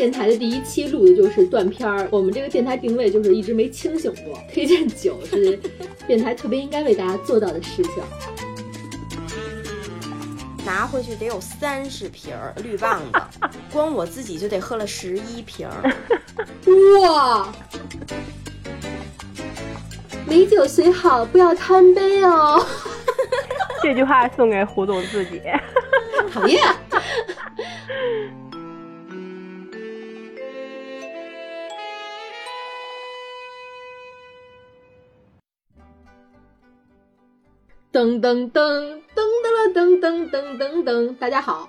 电台的第一期录的就是断片儿。我们这个电台定位就是一直没清醒过。推荐酒是电台特别应该为大家做到的事情。拿回去得有三十瓶儿绿棒子，光我自己就得喝了十一瓶儿。哇！美酒虽好，不要贪杯哦。这句话送给胡总自己。讨厌。噔噔噔噔噔了噔噔噔噔噔，大家好，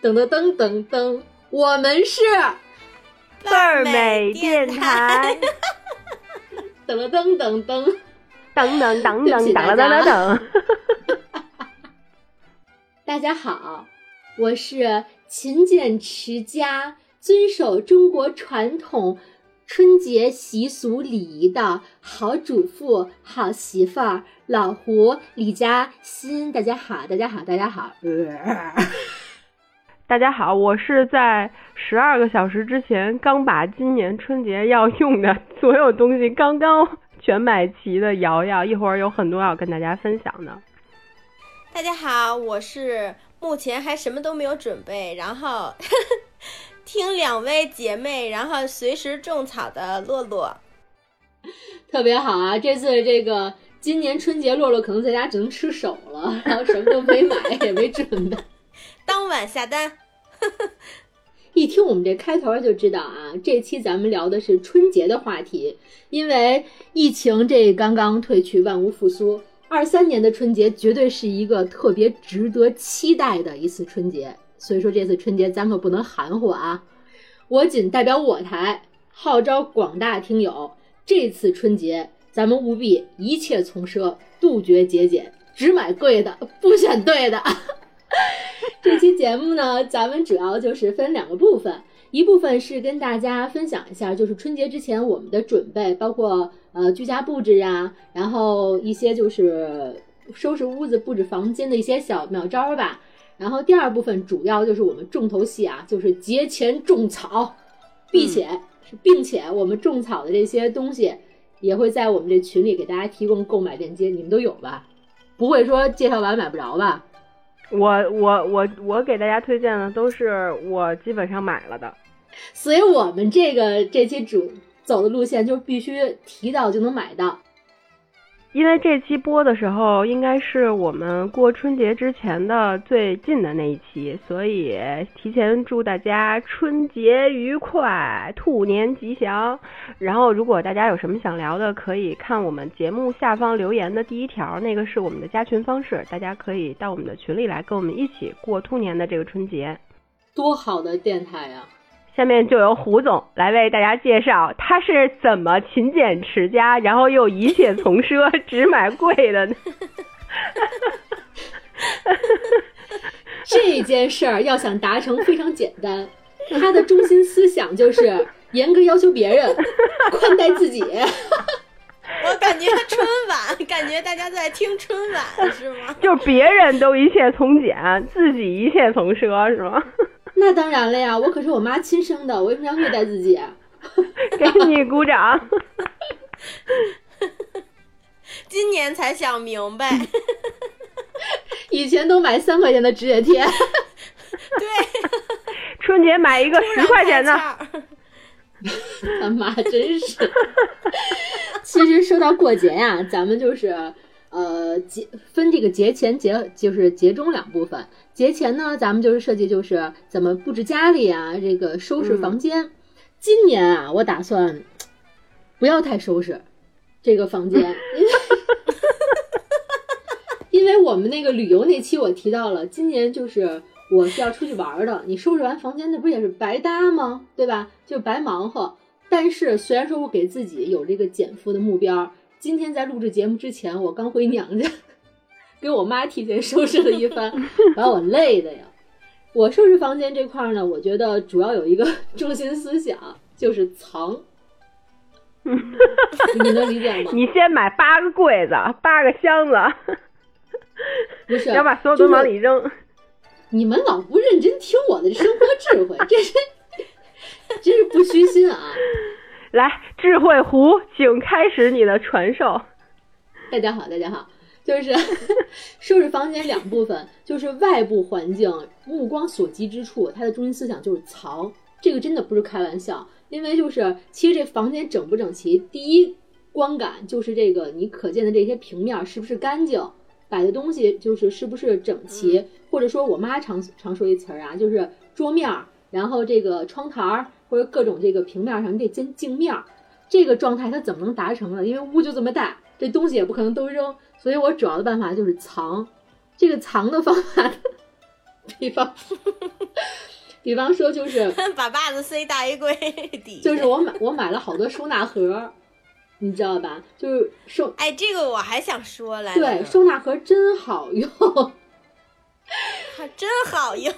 噔噔噔噔噔，我们是倍儿美电台。噔了噔噔噔，噔噔噔噔噔了噔了噔。大家好，我是勤俭持家、遵守中国传统春节习俗礼仪的好主妇、好媳妇儿。老胡李嘉欣，大家好，大家好，大家好，大家好，我是在十二个小时之前刚把今年春节要用的所有东西刚刚全买齐的瑶瑶，一会儿有很多要跟大家分享的。大家好，我是目前还什么都没有准备，然后听两位姐妹，然后随时种草的洛洛，特别好啊！这次这个。今年春节，洛洛可能在家只能吃手了，然后什么都没买，也没准备，当晚下单。一听我们这开头就知道啊，这期咱们聊的是春节的话题，因为疫情这刚刚退去，万物复苏，二三年的春节绝对是一个特别值得期待的一次春节。所以说这次春节咱可不能含糊啊！我仅代表我台号召广大听友，这次春节。咱们务必一切从奢，杜绝节俭，只买贵的，不选对的。这期节目呢，咱们主要就是分两个部分，一部分是跟大家分享一下，就是春节之前我们的准备，包括呃居家布置呀，然后一些就是收拾屋子、布置房间的一些小妙招吧。然后第二部分主要就是我们重头戏啊，就是节前种草，并且并且我们种草的这些东西。也会在我们这群里给大家提供购买链接，你们都有吧？不会说介绍完买不着吧？我我我我给大家推荐的都是我基本上买了的，所以我们这个这期主走的路线就必须提到就能买到。因为这期播的时候应该是我们过春节之前的最近的那一期，所以提前祝大家春节愉快，兔年吉祥。然后，如果大家有什么想聊的，可以看我们节目下方留言的第一条，那个是我们的加群方式，大家可以到我们的群里来跟我们一起过兔年的这个春节。多好的电台呀！下面就由胡总来为大家介绍他是怎么勤俭持家，然后又一切从奢，只买贵的呢？这件事儿要想达成非常简单，他的中心思想就是严格要求别人，宽待自己。我感觉春晚，感觉大家在听春晚是吗？就别人都一切从简，自己一切从奢是吗？那当然了呀，我可是我妈亲生的，我为什么要虐待自己？给你鼓掌。今年才想明白，以前都买三块钱的止血贴。对，春节买一个十块钱的。他妈真是。其实说到过节呀，咱们就是呃节分这个节前节就是节中两部分。节前呢，咱们就是设计，就是怎么布置家里啊，这个收拾房间。今年啊，我打算不要太收拾这个房间，因为 因为我们那个旅游那期我提到了，今年就是我是要出去玩的，你收拾完房间，那不也是白搭吗？对吧？就白忙活。但是虽然说我给自己有这个减负的目标，今天在录制节目之前，我刚回娘家。给我妈提前收拾了一番，把我累的呀。我收拾房间这块呢，我觉得主要有一个中心思想，就是藏。你能理解吗？你先买八个柜子，八个箱子，不是要把所有都往里扔。你们老不认真听我的生活智慧，这是这是不虚心啊来，智慧壶，请开始你的传授。大家好，大家好，就是 收拾房间两部分，就是外部环境目光所及之处，它的中心思想就是藏。这个真的不是开玩笑，因为就是其实这房间整不整齐，第一观感就是这个你可见的这些平面是不是干净，摆的东西就是是不是整齐，或者说我妈常常说一词儿啊，就是桌面儿，然后这个窗台儿或者各种这个平面上你得见镜面儿，这个状态它怎么能达成呢？因为屋就这么大。这东西也不可能都扔，所以我主要的办法就是藏。这个藏的方法，比方，比方说就是 把袜子塞大衣柜底。就是我买我买了好多收纳盒，你知道吧？就是收。哎，这个我还想说来。对，收纳盒真好用。它真好用。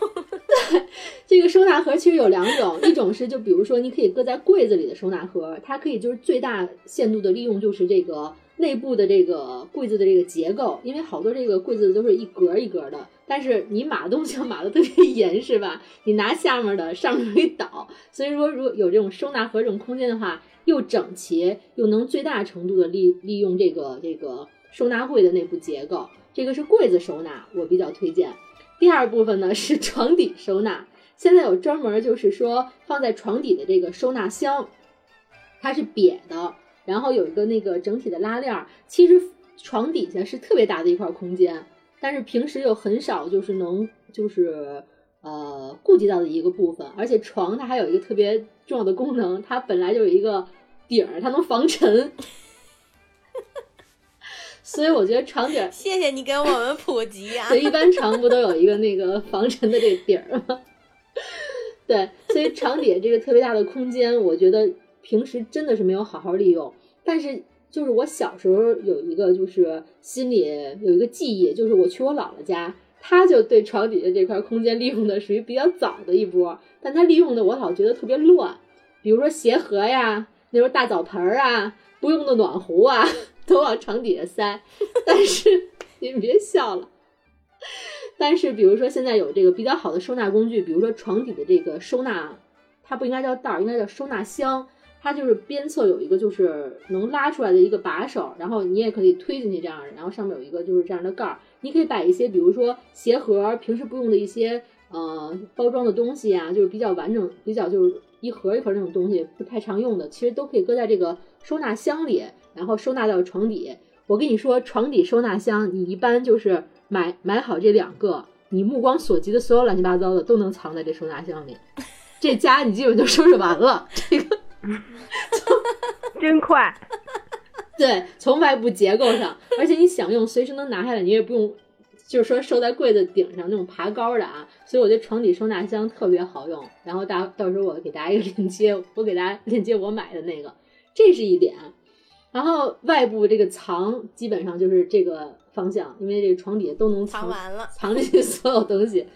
对这个收纳盒其实有两种，一种是就比如说你可以搁在柜子里的收纳盒，它可以就是最大限度的利用就是这个。内部的这个柜子的这个结构，因为好多这个柜子都是一格一格的，但是你码东西要 码的特别严，是吧？你拿下面的，上面容易倒，所以说如果有这种收纳盒这种空间的话，又整齐，又能最大程度的利利用这个这个收纳柜的内部结构，这个是柜子收纳，我比较推荐。第二部分呢是床底收纳，现在有专门就是说放在床底的这个收纳箱，它是瘪的。然后有一个那个整体的拉链儿，其实床底下是特别大的一块空间，但是平时又很少就是能就是呃顾及到的一个部分。而且床它还有一个特别重要的功能，它本来就有一个顶儿，它能防尘。所以我觉得床底儿，谢谢你给我们普及啊。对，一般床不都有一个那个防尘的这个底儿吗？对，所以床底下这个特别大的空间，我觉得。平时真的是没有好好利用，但是就是我小时候有一个就是心里有一个记忆，就是我去我姥姥家，他就对床底下这块空间利用的属于比较早的一波，但他利用的我老觉得特别乱，比如说鞋盒呀，那时候大澡盆儿啊，不用的暖壶啊，都往床底下塞。但是你们别笑了，但是比如说现在有这个比较好的收纳工具，比如说床底的这个收纳，它不应该叫袋儿，应该叫收纳箱。它就是边侧有一个就是能拉出来的一个把手，然后你也可以推进去这样，然后上面有一个就是这样的盖儿，你可以摆一些，比如说鞋盒，平时不用的一些呃包装的东西啊，就是比较完整、比较就是一盒一盒那种东西不太常用的，其实都可以搁在这个收纳箱里，然后收纳到床底。我跟你说，床底收纳箱，你一般就是买买好这两个，你目光所及的所有乱七八糟的都能藏在这收纳箱里，这家你基本就收拾完了。这个。真快，对，从外部结构上，而且你想用，随时能拿下来，你也不用，就是说收在柜子顶上那种爬高的啊。所以我觉得床底收纳箱特别好用。然后大到时候我给大家一个链接，我给大家链接我买的那个，这是一点。然后外部这个藏基本上就是这个方向，因为这个床底下都能藏完了，藏这些 所有东西。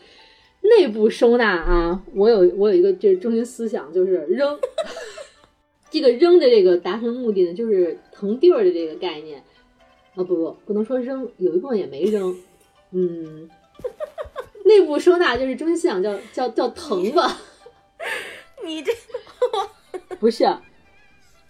内部收纳啊，我有我有一个这中心思想就是扔。这个扔的这个达成目的呢，就是腾地儿的这个概念。啊，不不，不能说扔，有一部分也没扔。嗯，内部收纳就是中心思想叫叫叫腾吧。你这 不是？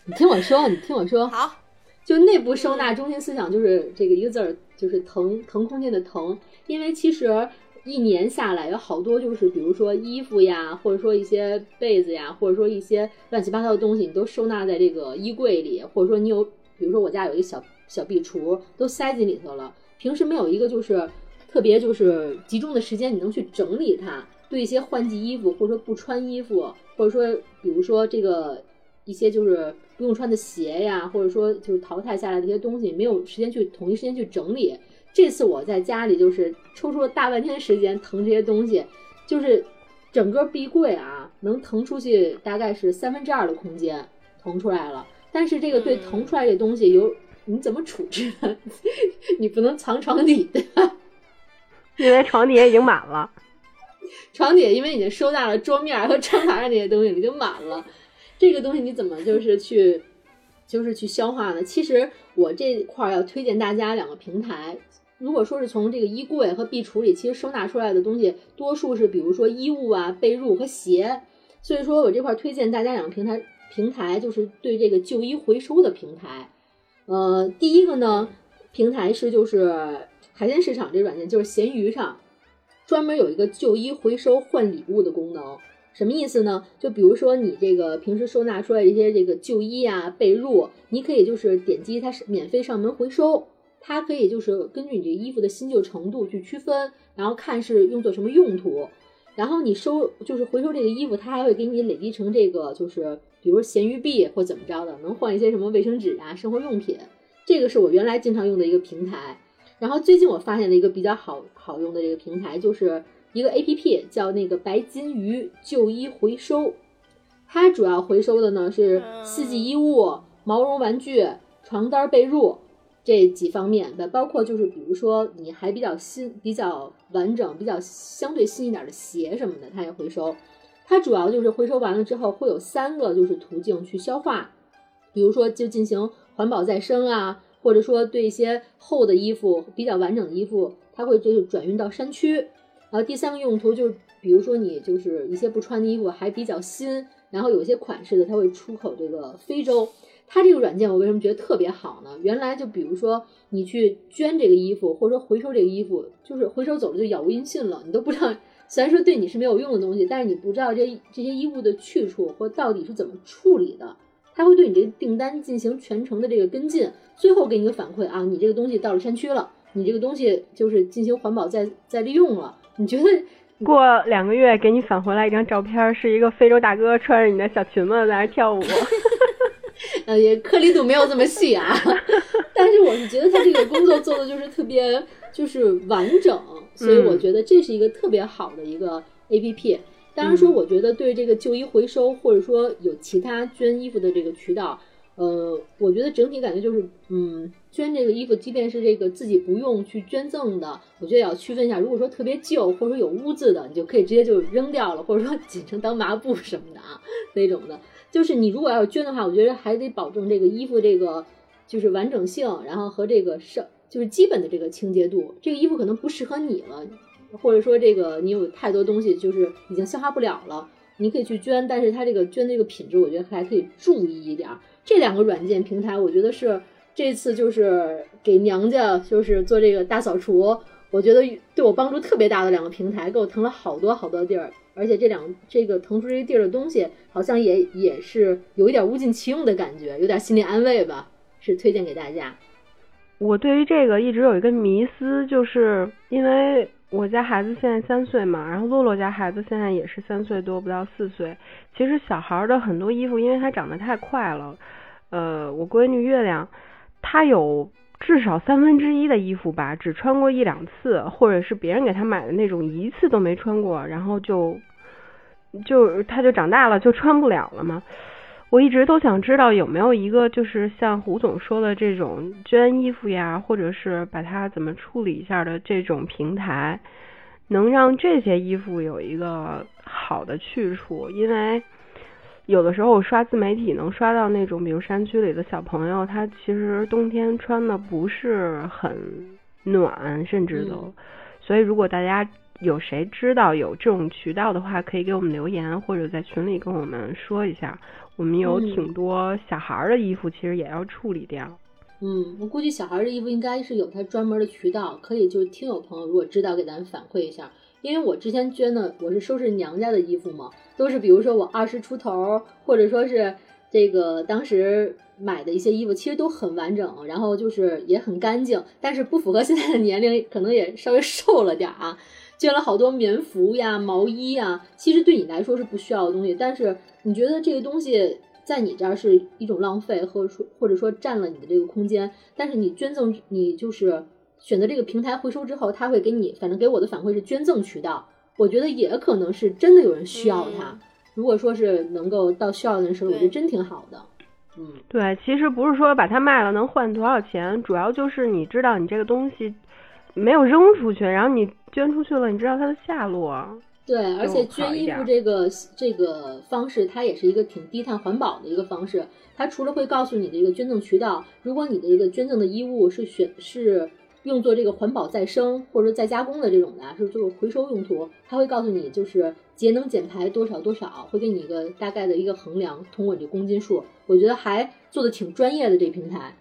你听我说，你听我说。好，就内部收纳中心思想就是这个一个字儿，就是腾腾空间的腾，因为其实。一年下来有好多，就是比如说衣服呀，或者说一些被子呀，或者说一些乱七八糟的东西，你都收纳在这个衣柜里，或者说你有，比如说我家有一个小小壁橱，都塞进里头了。平时没有一个就是特别就是集中的时间，你能去整理它。对一些换季衣服，或者说不穿衣服，或者说比如说这个一些就是不用穿的鞋呀，或者说就是淘汰下来的一些东西，没有时间去统一时间去整理。这次我在家里就是抽出了大半天时间腾这些东西，就是整个壁柜啊，能腾出去大概是三分之二的空间腾出来了。但是这个对腾出来这东西有你怎么处置？你不能藏床底？因为床底下已经满了。床底下因为已经收纳了桌面和窗台上那些东西已经满了，这个东西你怎么就是去就是去消化呢？其实我这块要推荐大家两个平台。如果说是从这个衣柜和壁橱里，其实收纳出来的东西多数是，比如说衣物啊、被褥和鞋。所以说我这块推荐大家两个平台，平台，就是对这个旧衣回收的平台。呃，第一个呢，平台是就是海鲜市场这软件，就是闲鱼上专门有一个旧衣回收换礼物的功能。什么意思呢？就比如说你这个平时收纳出来一些这个旧衣啊、被褥，你可以就是点击它是免费上门回收，它可以就是根据你这个衣服的新旧程度去区分，然后看是用作什么用途。然后你收就是回收这个衣服，它还会给你累积成这个就是比如闲鱼币或怎么着的，能换一些什么卫生纸啊、生活用品。这个是我原来经常用的一个平台。然后最近我发现了一个比较好好用的这个平台，就是一个 A P P 叫那个白金鱼旧衣回收。它主要回收的呢是四季衣物、毛绒玩具、床单被褥。这几方面的，包括就是比如说你还比较新、比较完整、比较相对新一点的鞋什么的，它也回收。它主要就是回收完了之后会有三个就是途径去消化，比如说就进行环保再生啊，或者说对一些厚的衣服、比较完整的衣服，它会就是转运到山区。然后第三个用途就是比如说你就是一些不穿的衣服还比较新，然后有些款式的它会出口这个非洲。它这个软件我为什么觉得特别好呢？原来就比如说你去捐这个衣服，或者说回收这个衣服，就是回收走了就杳无音信了，你都不知道。虽然说对你是没有用的东西，但是你不知道这这些衣物的去处或到底是怎么处理的。它会对你这个订单进行全程的这个跟进，最后给你个反馈啊，你这个东西到了山区了，你这个东西就是进行环保再再利用了。你觉得过两个月给你返回来一张照片，是一个非洲大哥穿着你的小裙子在那跳舞。呃，也颗粒度没有这么细啊，但是我是觉得他这个工作做的就是特别就是完整，所以我觉得这是一个特别好的一个 A P P。当然说，我觉得对这个旧衣回收或者说有其他捐衣服的这个渠道，呃，我觉得整体感觉就是，嗯，捐这个衣服，即便是这个自己不用去捐赠的，我觉得也要区分一下。如果说特别旧或者说有污渍的，你就可以直接就扔掉了，或者说 剪成当麻布什么的啊那种的。就是你如果要捐的话，我觉得还得保证这个衣服这个就是完整性，然后和这个是就是基本的这个清洁度。这个衣服可能不适合你了，或者说这个你有太多东西就是已经消化不了了，你可以去捐，但是它这个捐的这个品质，我觉得还可以注意一点。这两个软件平台，我觉得是这次就是给娘家就是做这个大扫除，我觉得对我帮助特别大的两个平台，给我腾了好多好多地儿。而且这两这个腾出这地儿的东西，好像也也是有一点物尽其用的感觉，有点心理安慰吧，是推荐给大家。我对于这个一直有一个迷思，就是因为我家孩子现在三岁嘛，然后洛洛家孩子现在也是三岁多，不到四岁。其实小孩的很多衣服，因为他长得太快了，呃，我闺女月亮，她有。至少三分之一的衣服吧，只穿过一两次，或者是别人给她买的那种，一次都没穿过，然后就就他就长大了，就穿不了了嘛。我一直都想知道有没有一个，就是像胡总说的这种捐衣服呀，或者是把它怎么处理一下的这种平台，能让这些衣服有一个好的去处，因为。有的时候我刷自媒体能刷到那种，比如山区里的小朋友，他其实冬天穿的不是很暖，甚至都。所以如果大家有谁知道有这种渠道的话，可以给我们留言，或者在群里跟我们说一下。我们有挺多小孩的衣服，其实也要处理掉。嗯，我估计小孩的衣服应该是有他专门的渠道，可以就是听友朋友如果知道给咱反馈一下。因为我之前捐的，我是收拾娘家的衣服嘛，都是比如说我二十出头，或者说是这个当时买的一些衣服，其实都很完整，然后就是也很干净，但是不符合现在的年龄，可能也稍微瘦了点啊。捐了好多棉服呀、毛衣呀，其实对你来说是不需要的东西，但是你觉得这个东西在你这儿是一种浪费，或者说或者说占了你的这个空间，但是你捐赠你就是。选择这个平台回收之后，他会给你，反正给我的反馈是捐赠渠道。我觉得也可能是真的有人需要它。如果说是能够到需要的人手里，我觉得真挺好的。嗯，对，其实不是说把它卖了能换多少钱，主要就是你知道你这个东西没有扔出去，然后你捐出去了，你知道它的下落。对，而且捐衣服这个这个方式，它也是一个挺低碳环保的一个方式。它除了会告诉你的一个捐赠渠道，如果你的一个捐赠的衣物是选是。用作这个环保再生或者再加工的这种的，是做回收用途，它会告诉你就是节能减排多少多少，会给你一个大概的一个衡量，通过你这公斤数，我觉得还做的挺专业的这平台。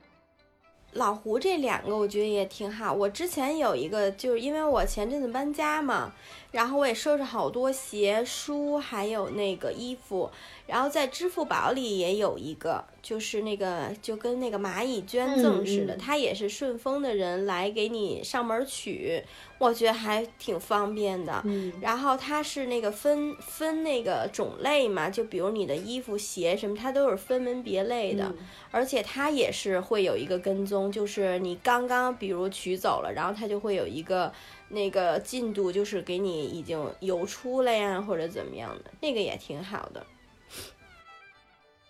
老胡这两个我觉得也挺好。我之前有一个，就是因为我前阵子搬家嘛，然后我也收拾好多鞋、书，还有那个衣服。然后在支付宝里也有一个，就是那个就跟那个蚂蚁捐赠似的，它也是顺丰的人来给你上门取，我觉得还挺方便的。然后它是那个分分那个种类嘛，就比如你的衣服、鞋什么，它都是分门别类的，而且它也是会有一个跟踪，就是你刚刚比如取走了，然后它就会有一个那个进度，就是给你已经邮出了呀，或者怎么样的，那个也挺好的。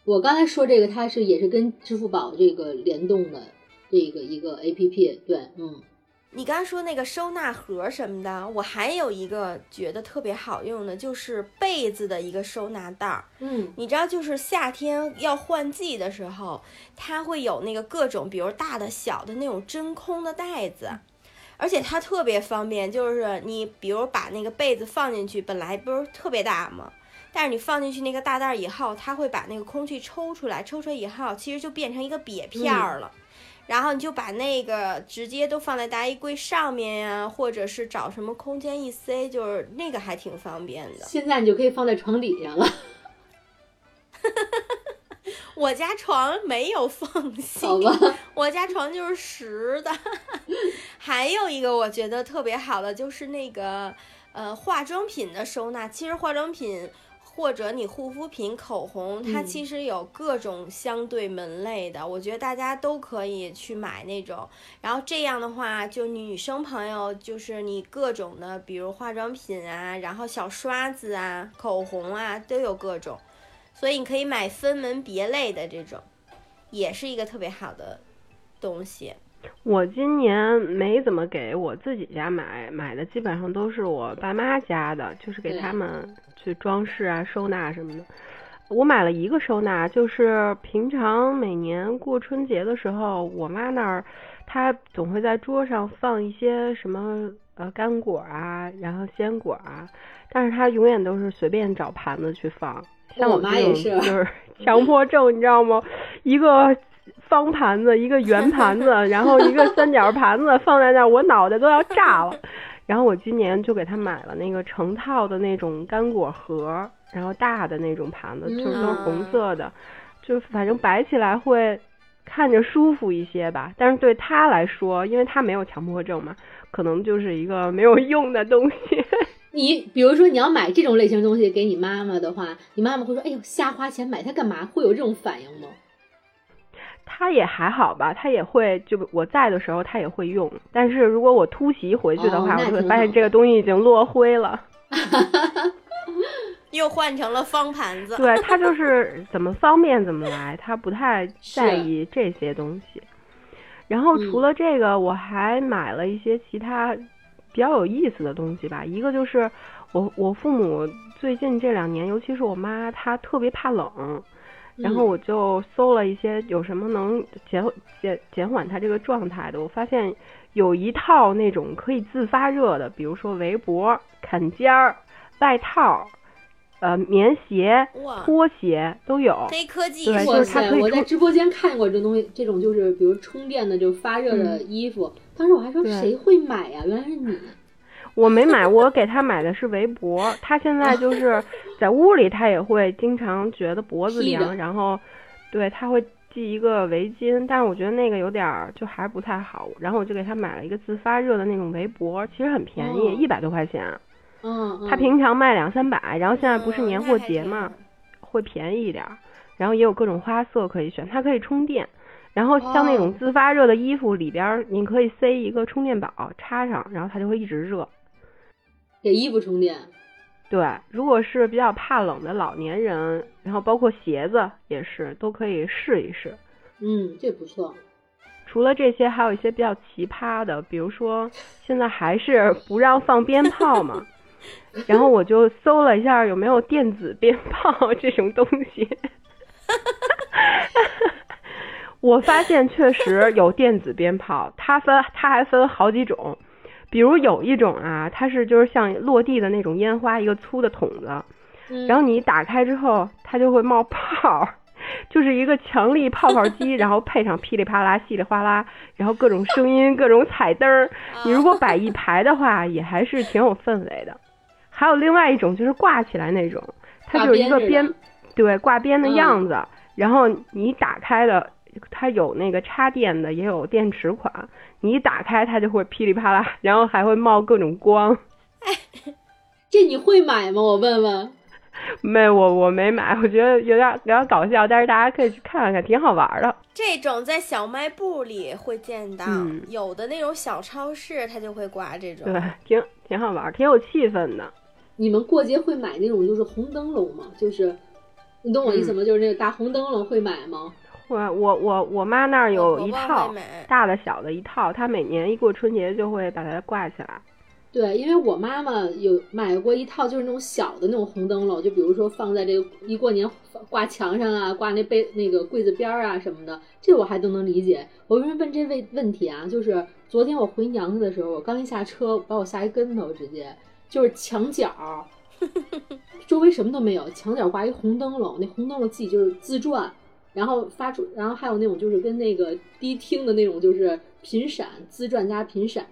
我刚才说这个，它是也是跟支付宝这个联动的这个一个 A P P，对，嗯。你刚才说那个收纳盒什么的，我还有一个觉得特别好用的，就是被子的一个收纳袋儿。嗯，你知道，就是夏天要换季的时候，它会有那个各种，比如大的、小的那种真空的袋子，而且它特别方便，就是你比如把那个被子放进去，本来不是特别大吗？但是你放进去那个大袋以后，它会把那个空气抽出来，抽出来以后，其实就变成一个瘪片儿了。然后你就把那个直接都放在大衣柜上面呀，或者是找什么空间一塞，就是那个还挺方便的。现在你就可以放在床底下了。我家床没有缝隙？我家床就是实的。还有一个我觉得特别好的就是那个呃化妆品的收纳，其实化妆品。或者你护肤品、口红，它其实有各种相对门类的，我觉得大家都可以去买那种。然后这样的话，就女生朋友，就是你各种的，比如化妆品啊，然后小刷子啊、口红啊，都有各种，所以你可以买分门别类的这种，也是一个特别好的东西。我今年没怎么给我自己家买，买的基本上都是我爸妈家的，就是给他们去装饰啊、收纳什么的。我买了一个收纳，就是平常每年过春节的时候，我妈那儿她总会在桌上放一些什么呃干果啊，然后鲜果啊，但是她永远都是随便找盘子去放。像我妈也是，就是强迫症，你知道吗？一个。方盘子，一个圆盘子，然后一个三角盘子放在那儿，我脑袋都要炸了。然后我今年就给他买了那个成套的那种干果盒，然后大的那种盘子，就是都是红色的，就反正摆起来会看着舒服一些吧。但是对他来说，因为他没有强迫症嘛，可能就是一个没有用的东西。你比如说你要买这种类型东西给你妈妈的话，你妈妈会说：“哎呦，瞎花钱买它干嘛？”会有这种反应吗？他也还好吧，他也会就我在的时候他也会用，但是如果我突袭回去的话，我会发现这个东西已经落灰了，又换成了方盘子。对他就是怎么方便怎么来，他不太在意这些东西。然后除了这个，我还买了一些其他比较有意思的东西吧。一个就是我我父母最近这两年，尤其是我妈，她特别怕冷。然后我就搜了一些有什么能减减减缓她这个状态的，我发现有一套那种可以自发热的，比如说围脖、坎肩儿、外套、呃棉鞋、拖鞋都有。黑科技，对，就是它可以。我在直播间看过这东西，这种就是比如充电的就发热的衣服，当时我还说谁会买呀？原来是你。我没买，我给他买的是围脖。他现在就是 在屋里，他也会经常觉得脖子凉，然后，对他会系一个围巾，但是我觉得那个有点儿就还不太好。然后我就给他买了一个自发热的那种围脖，其实很便宜，一百多块钱。嗯，他平常卖两三百，然后现在不是年货节嘛，会便宜一点。然后也有各种花色可以选，它可以充电。然后像那种自发热的衣服里边，你可以塞一个充电宝插上，然后它就会一直热。给衣服充电，对，如果是比较怕冷的老年人，然后包括鞋子也是，都可以试一试。嗯，这不错。除了这些，还有一些比较奇葩的，比如说现在还是不让放鞭炮嘛，然后我就搜了一下有没有电子鞭炮这种东西。我发现确实有电子鞭炮，它分它还分好几种，比如有一种啊，它是就是像落地的那种烟花，一个粗的筒子，嗯然后你打开之后，它就会冒泡儿，就是一个强力泡泡机，然后配上噼里啪啦、稀里哗啦，然后各种声音、各种彩灯儿。你如果摆一排的话，也还是挺有氛围的。还有另外一种就是挂起来那种，它就是一个边挂边似的，对，挂鞭的嗯样子。然后你打开的，它有那个插电的，也有电池款。你一打开，它就会噼里啪啦，然后还会冒各种光。这你会买吗？我问问。没，我我没买，我觉得有点有点搞笑，但是大家可以去看看，挺好玩的。这种在小卖部里会见到，嗯有的那种小超市它就会挂这种。对，挺挺好玩，挺有气氛的。你们过节会买那种就是红灯笼吗？就是，你懂我意思吗？就是那个大红灯笼会买吗？我我我我妈那儿有一我婆婆套大的小的一套，她每年一过春节就会把它挂起来。对，因为我妈妈有买过一套，就是那种小的那种红灯笼，就比如说放在这个一过年挂墙上啊，挂那被那个柜子边儿啊什么的，这我还都能理解。我为什么问这问问题啊？就是昨天我回娘家的时候，我刚一下车，把我吓一跟头，直接就是墙角儿，周围什么都没有，墙角挂一红灯笼，那红灯笼自己就是自转，然后发出，然后还有那种就是跟那个迪厅的那种就是频闪，自转加频闪。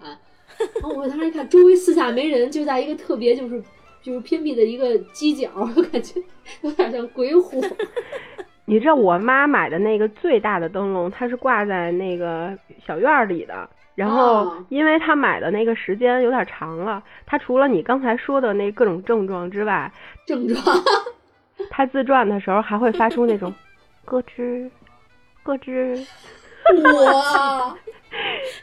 然后我当时一看，周围四下没人，就在一个特别就是就是偏僻的一个犄角，我感觉 有点像鬼火。你知道我妈买的那个最大的灯笼，它是挂在那个小院儿里的。然后哦，因为她买的那个时间有点长了，她除了你刚才说的那各种症状之外，症状，她自转的时候还会发出那种咯吱、咯吱，哇！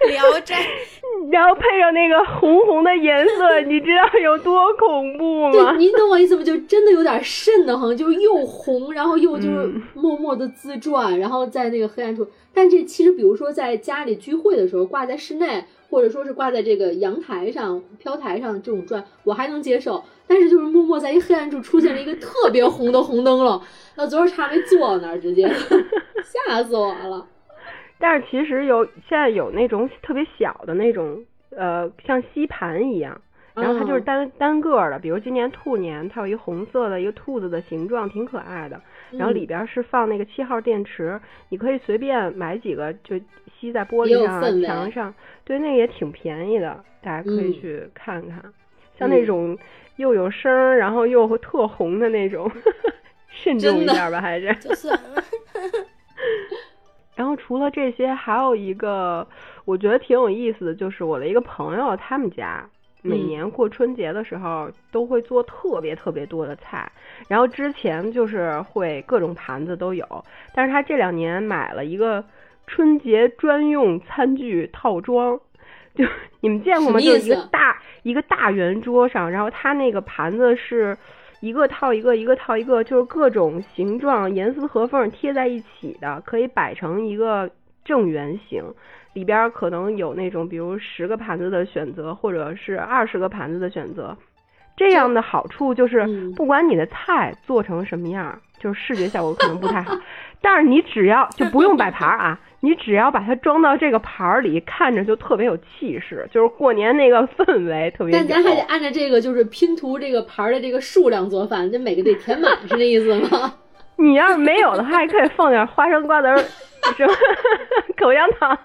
聊斋，然后配上那个红红的颜色，你知道有多恐怖吗对，？您懂我意思不？就真的有点瘆得慌，就是又红，然后又就是嗯默默的自转，然后在那个黑暗处。但这其实，比如说在家里聚会的时候，挂在室内，或者说是挂在这个阳台上、飘台上这种转，我还能接受。但是就是默默在一黑暗处出现了一个 特别红的红灯笼，那昨儿差没坐那儿，直接 吓死我了。但是其实有现在有那种特别小的那种，呃，像吸盘一样，然后它就是嗯单、单个儿的，比如今年兔年，它有一红色的一个兔子的形状，挺可爱的。然后里边是放那个七号电池，你可以随便买几个就吸在玻璃上墙上，对，那个也挺便宜的，大家可以嗯去看看。像那种又有声儿，然后又特红的那种，慎重一点吧，还是。然后除了这些，还有一个我觉得挺有意思的，就是我的一个朋友，他们家每嗯年过春节的时候都会做特别特别多的菜，然后之前就是会各种盘子都有，但是他这两年买了一个春节专用餐具套装，就你们见过吗？就是一个大一个大圆桌上，然后他那个盘子是。一个套一个，一个套一个，就是各种形状、严丝合缝贴在一起的，可以摆成一个正圆形。里边儿可能有那种，比如十个盘子的选择，或者是二十个盘子的选择。这样的好处就是嗯，不管你的菜做成什么样儿，就是视觉效果可能不太好，但是你只要就不用摆盘儿啊，你只要把它装到这个盘儿里，看着就特别有气势，就是过年那个氛围特别有。但咱还得按照这个就是拼图这个盘儿的这个数量做饭，这每个得填满，是这意思吗？你要是没有的话，还可以放点花生、瓜子儿，什么 口香糖。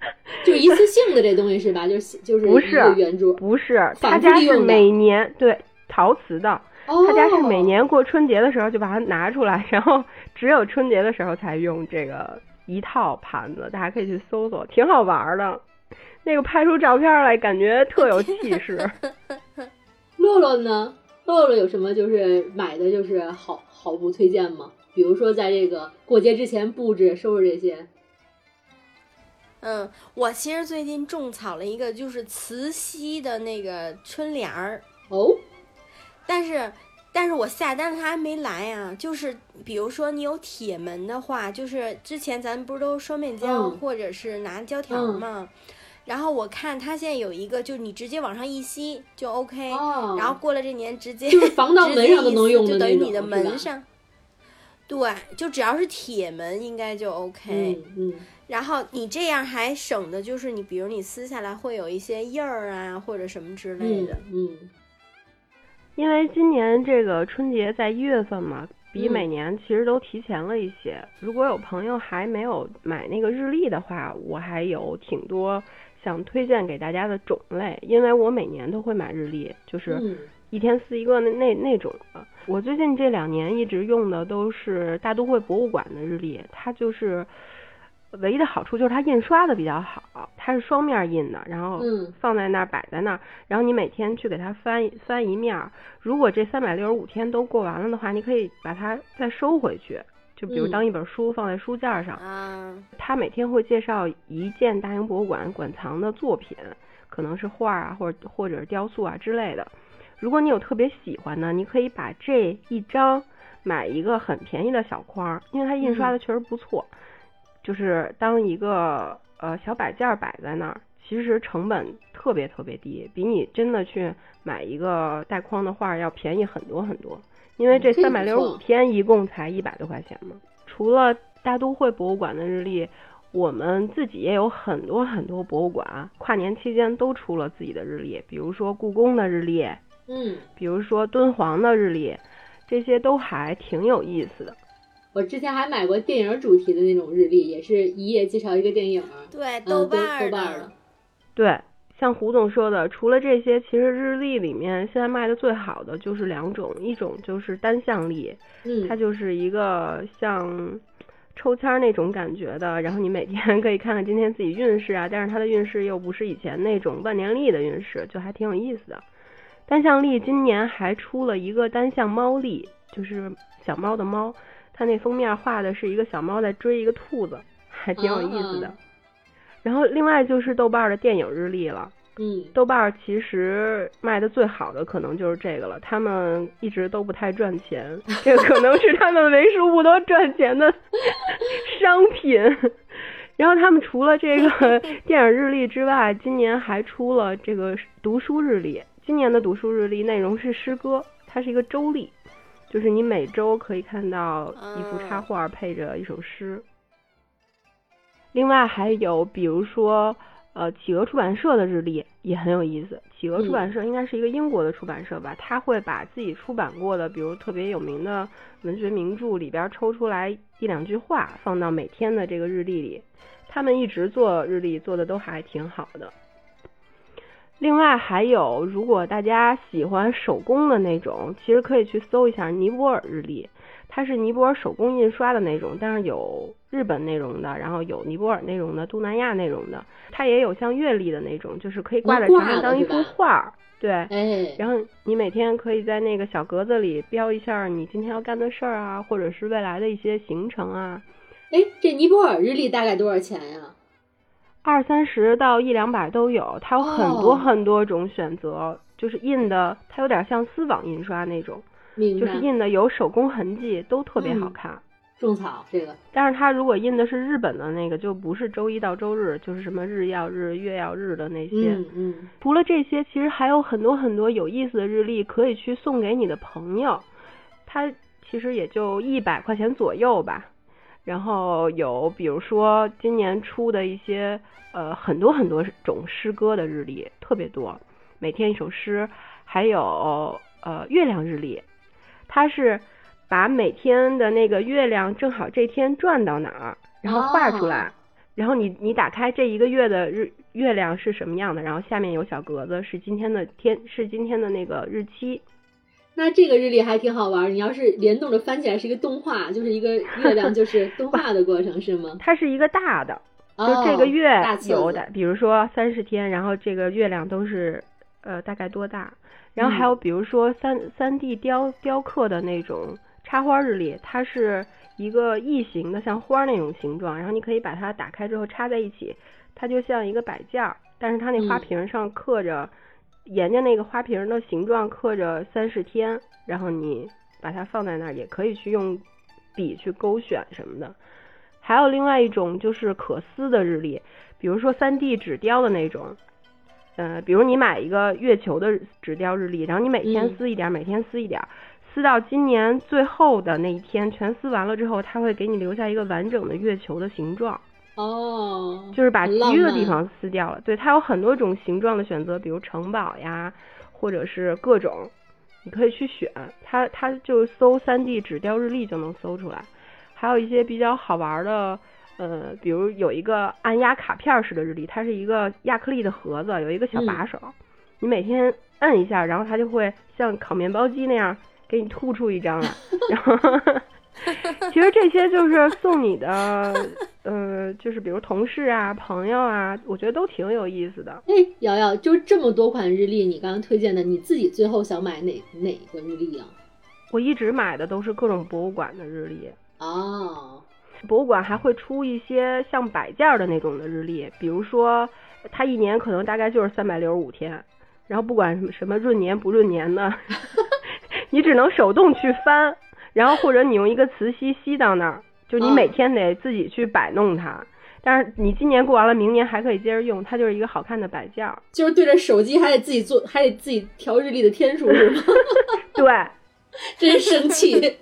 就一次性的这东西是吧？就是就是不是圆珠。不是，他家是每年对陶瓷的，哦，他家是每年过春节的时候就把它拿出来，然后只有春节的时候才用这个一套盘子，大家可以去搜搜，挺好玩的。那个拍出照片来，感觉特有气势。洛洛呢？洛洛有什么就是买的就是好好不推荐吗？比如说在这个过节之前布置收拾这些。嗯，我其实最近种草了一个就是磁吸的那个春联儿，哦，但是但是我下单它还没来啊。就是比如说你有铁门的话，就是之前咱不是都双面胶、嗯或者是拿胶条嗯嘛，然后我看它现在有一个，就是你直接往上一吸就 OK，、哦，然后过了这年直接就是防盗门上都能用的就等于你的门上。对，就只要是铁门应该就 OK。嗯嗯，然后你这样还省的就是你，比如你撕下来会有一些印儿啊，或者什么之类的。嗯，因为今年这个春节在一月份嘛，比嗯每年其实都提前了一些。如果有朋友还没有买那个日历的话，我还有挺多想推荐给大家的种类，因为我每年都会买日历，就是嗯一天撕一个那那那种的。我最近这两年一直用的都是大都会博物馆的日历，它就是唯一的好处就是它印刷的比较好，它是双面印的，然后嗯放在那儿摆在那儿，然后你每天去给它翻翻一面儿。如果这三百六十五天都过完了的话，你可以把它再收回去，就比如嗯当一本书放在书架上。嗯，它每天会介绍一件大英博物馆馆藏的作品，可能是画啊，或者或者是雕塑啊之类的。如果你有特别喜欢的，你可以把这一张买一个很便宜的小框，因为它印刷的确实不错，就是当一个呃小摆件儿摆在那儿，其实成本特别特别低，比你真的去买一个带框的画要便宜很多很多。因为这三百六十五天一共才一百多块钱嘛。除了大都会博物馆的日历，我们自己也有很多很多博物馆，跨年期间都出了自己的日历，比如说故宫的日历，嗯，比如说敦煌的日历，这些都还挺有意思的。我之前还买过电影主题的那种日历，也是一页介绍一个电影儿。对，嗯，豆豆瓣儿豆瓣儿的。对，像胡总说的，除了这些，其实日历里面现在卖的最好的就是两种，一种就是单向历，嗯，它就是一个像抽签儿那种感觉的，然后你每天可以看看今天自己运势啊，但是它的运势又不是以前那种万年历的运势，就还挺有意思的。单向力今年还出了一个单向猫力，就是小猫的猫，它那封面画的是一个小猫在追一个兔子，还挺有意思的。啊 然后另外就是豆瓣儿的电影日历了。嗯豆瓣儿其实卖的最好的可能就是这个了，他们一直都不太赚钱，这个可能是他们为数不多赚钱的 商品。然后他们除了这个 电影日历之外，今年还出了这个读书日历。今年的读书日历内容是诗歌，它是一个周历，就是你每周可以看到一幅插画配着一首诗。另外还有比如说。呃，企鹅出版社的日历也很有意思。企鹅出版社应该是一个英国的出版社吧，他会把自己出版过的，比如特别有名的文学名著里边抽出来一两句话，放到每天的这个日历里。他们一直做日历，做的都还挺好的。另外还有，如果大家喜欢手工的那种，其实可以去搜一下尼泊尔日历。它是尼泊尔手工印刷的那种，但是有日本内容的，然后有尼泊尔内容的，东南亚内容的，它也有像月历的那种，就是可以挂在墙上当一幅画儿。对，哎，然后你每天可以在那个小格子里标一下你今天要干的事儿啊，或者是未来的一些行程啊。哎，这尼泊尔日历大概多少钱呀？二三十到一两百都有，它有很多哦很多种选择，就是印的，它有点像丝网印刷那种。就是印的有手工痕迹，都特别好嗯看。种草这个，但是它如果印的是日本的那个，就不是周一到周日，就是什么日曜日、月曜日的那些。嗯嗯，除了这些，其实还有很多很多有意思的日历可以去送给你的朋友。它其实也就一百块钱左右吧。然后有比如说今年出的一些呃很多很多种诗歌的日历，特别多，每天一首诗，还有呃月亮日历。它是把每天的那个月亮正好这天转到哪儿，然后画出来，哦然后你你打开这一个月的日月亮是什么样的，然后下面有小格子是今天的天是今天的那个日期。那这个日历还挺好玩儿。你要是联动着翻起来是一个动画，就是一个月亮，就是 动画的过程是吗？它是一个大的，就哦这个月有的，比如说三十天，然后这个月亮都是呃大概多大，然后还有嗯比如说三三 D 雕雕刻的那种插花日历，它是一个异形的像花那种形状，然后你可以把它打开之后插在一起，它就像一个摆件儿，但是它那花嗯瓶上刻着，沿着那个花瓶的形状刻着三十天，然后你把它放在那儿，也可以去用笔去勾选什么的。还有另外一种就是可撕的日历，比如说三 D 纸雕的那种，呃，比如你买一个月球的纸雕日历，然后你每天嗯撕一点儿，每天撕一点撕到今年最后的那一天，全撕完了之后，它会给你留下一个完整的月球的形状。哦，就是把其余的地方撕掉了。对，它有很多种形状的选择，比如城堡呀，或者是各种，你可以去选。它它就搜三 D 纸雕日历就能搜出来。还有一些比较好玩的，呃，比如有一个按压卡片式的日历，它是一个亚克力的盒子，有一个小把手，你每天摁一下，然后它就会像烤面包机那样给你吐出一张来，然后。其实这些就是送你的，呃，就是比如同事啊、朋友啊，我觉得都挺有意思的。哎，瑶瑶，就这么多款日历，你刚刚推荐的，你自己最后想买哪哪个日历啊？我一直买的都是各种博物馆的日历，哦，博物馆还会出一些像摆件儿的那种的日历，比如说它一年可能大概就是三百六十五天，然后不管什么什么闰年不闰年的，你只能手动去翻，然后或者你用一个磁吸吸到那儿，就你嗯每天得自己去摆弄它。但是你今年过完了，明年还可以接着用，它就是一个好看的摆件儿。就是对着手机还得自己做，还得自己调日历的天数是吗？对，真生气。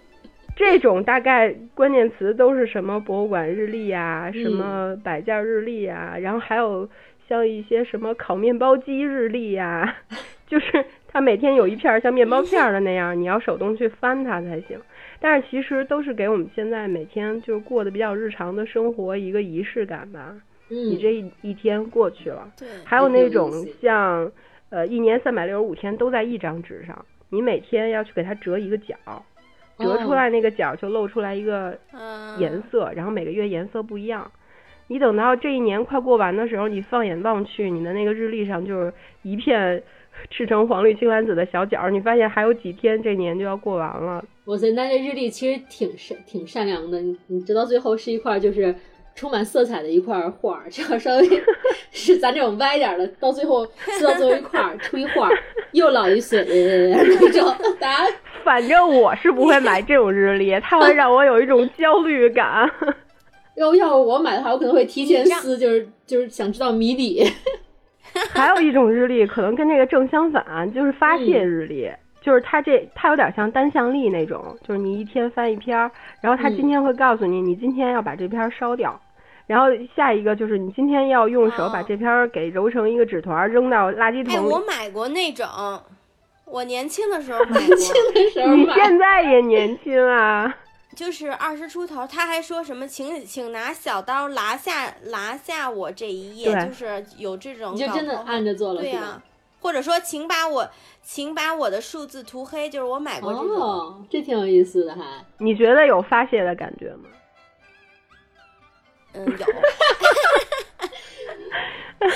这种大概关键词都是什么博物馆日历啊，嗯什么摆件日历啊，然后还有像一些什么烤面包机日历呀、就是它每天有一片儿像面包片儿的那样，你要手动去翻它才行。但是其实都是给我们现在每天就是过得比较日常的生活一个仪式感吧。你嗯，这一一天过去了，对，还有那种像呃一年三百六十五天都在一张纸上，你每天要去给它折一个角，折出哦来那个角就露出来一个嗯，颜色，然后每个月颜色不一样。你等到这一年快过完的时候，你放眼望去，你的那个日历上就是一片 赤橙黄绿青蓝紫的小角儿，你发现还有几天这年就要过完了。哇塞，那这日历其实挺善挺善良的，你你直到最后是一块就是充满色彩的一块画儿，这样稍微 是咱这种歪点儿的，到最后撕到最后一块儿出一画儿，又老一岁那种，大家 反正我是不会买这种日历，它会让我有一种焦虑感。要要我买的话，我可能会提前撕，就是就是想知道谜底。还有一种日历可能跟这个正相反，就是发泄日历。就是它这，它有点像单向力那种，就是你一天翻一篇儿，然后它今天会告诉你，你今天要把这篇儿烧掉，然后下一个就是你今天要用手把哦这篇儿给揉成一个纸团儿扔到垃圾哎，桶里。我买过那种，我年轻的时候 买过，轻的时候你，现在也年轻啊，就是二十出头，他还说什么，请请拿小刀拿下拿下我这一页，就是有这种你就真的按着做了对呀？或者说，请把我请把我的数字涂黑，就是我买过这种。哦，这挺有意思的哈。你觉得有发泄的感觉吗？嗯，有。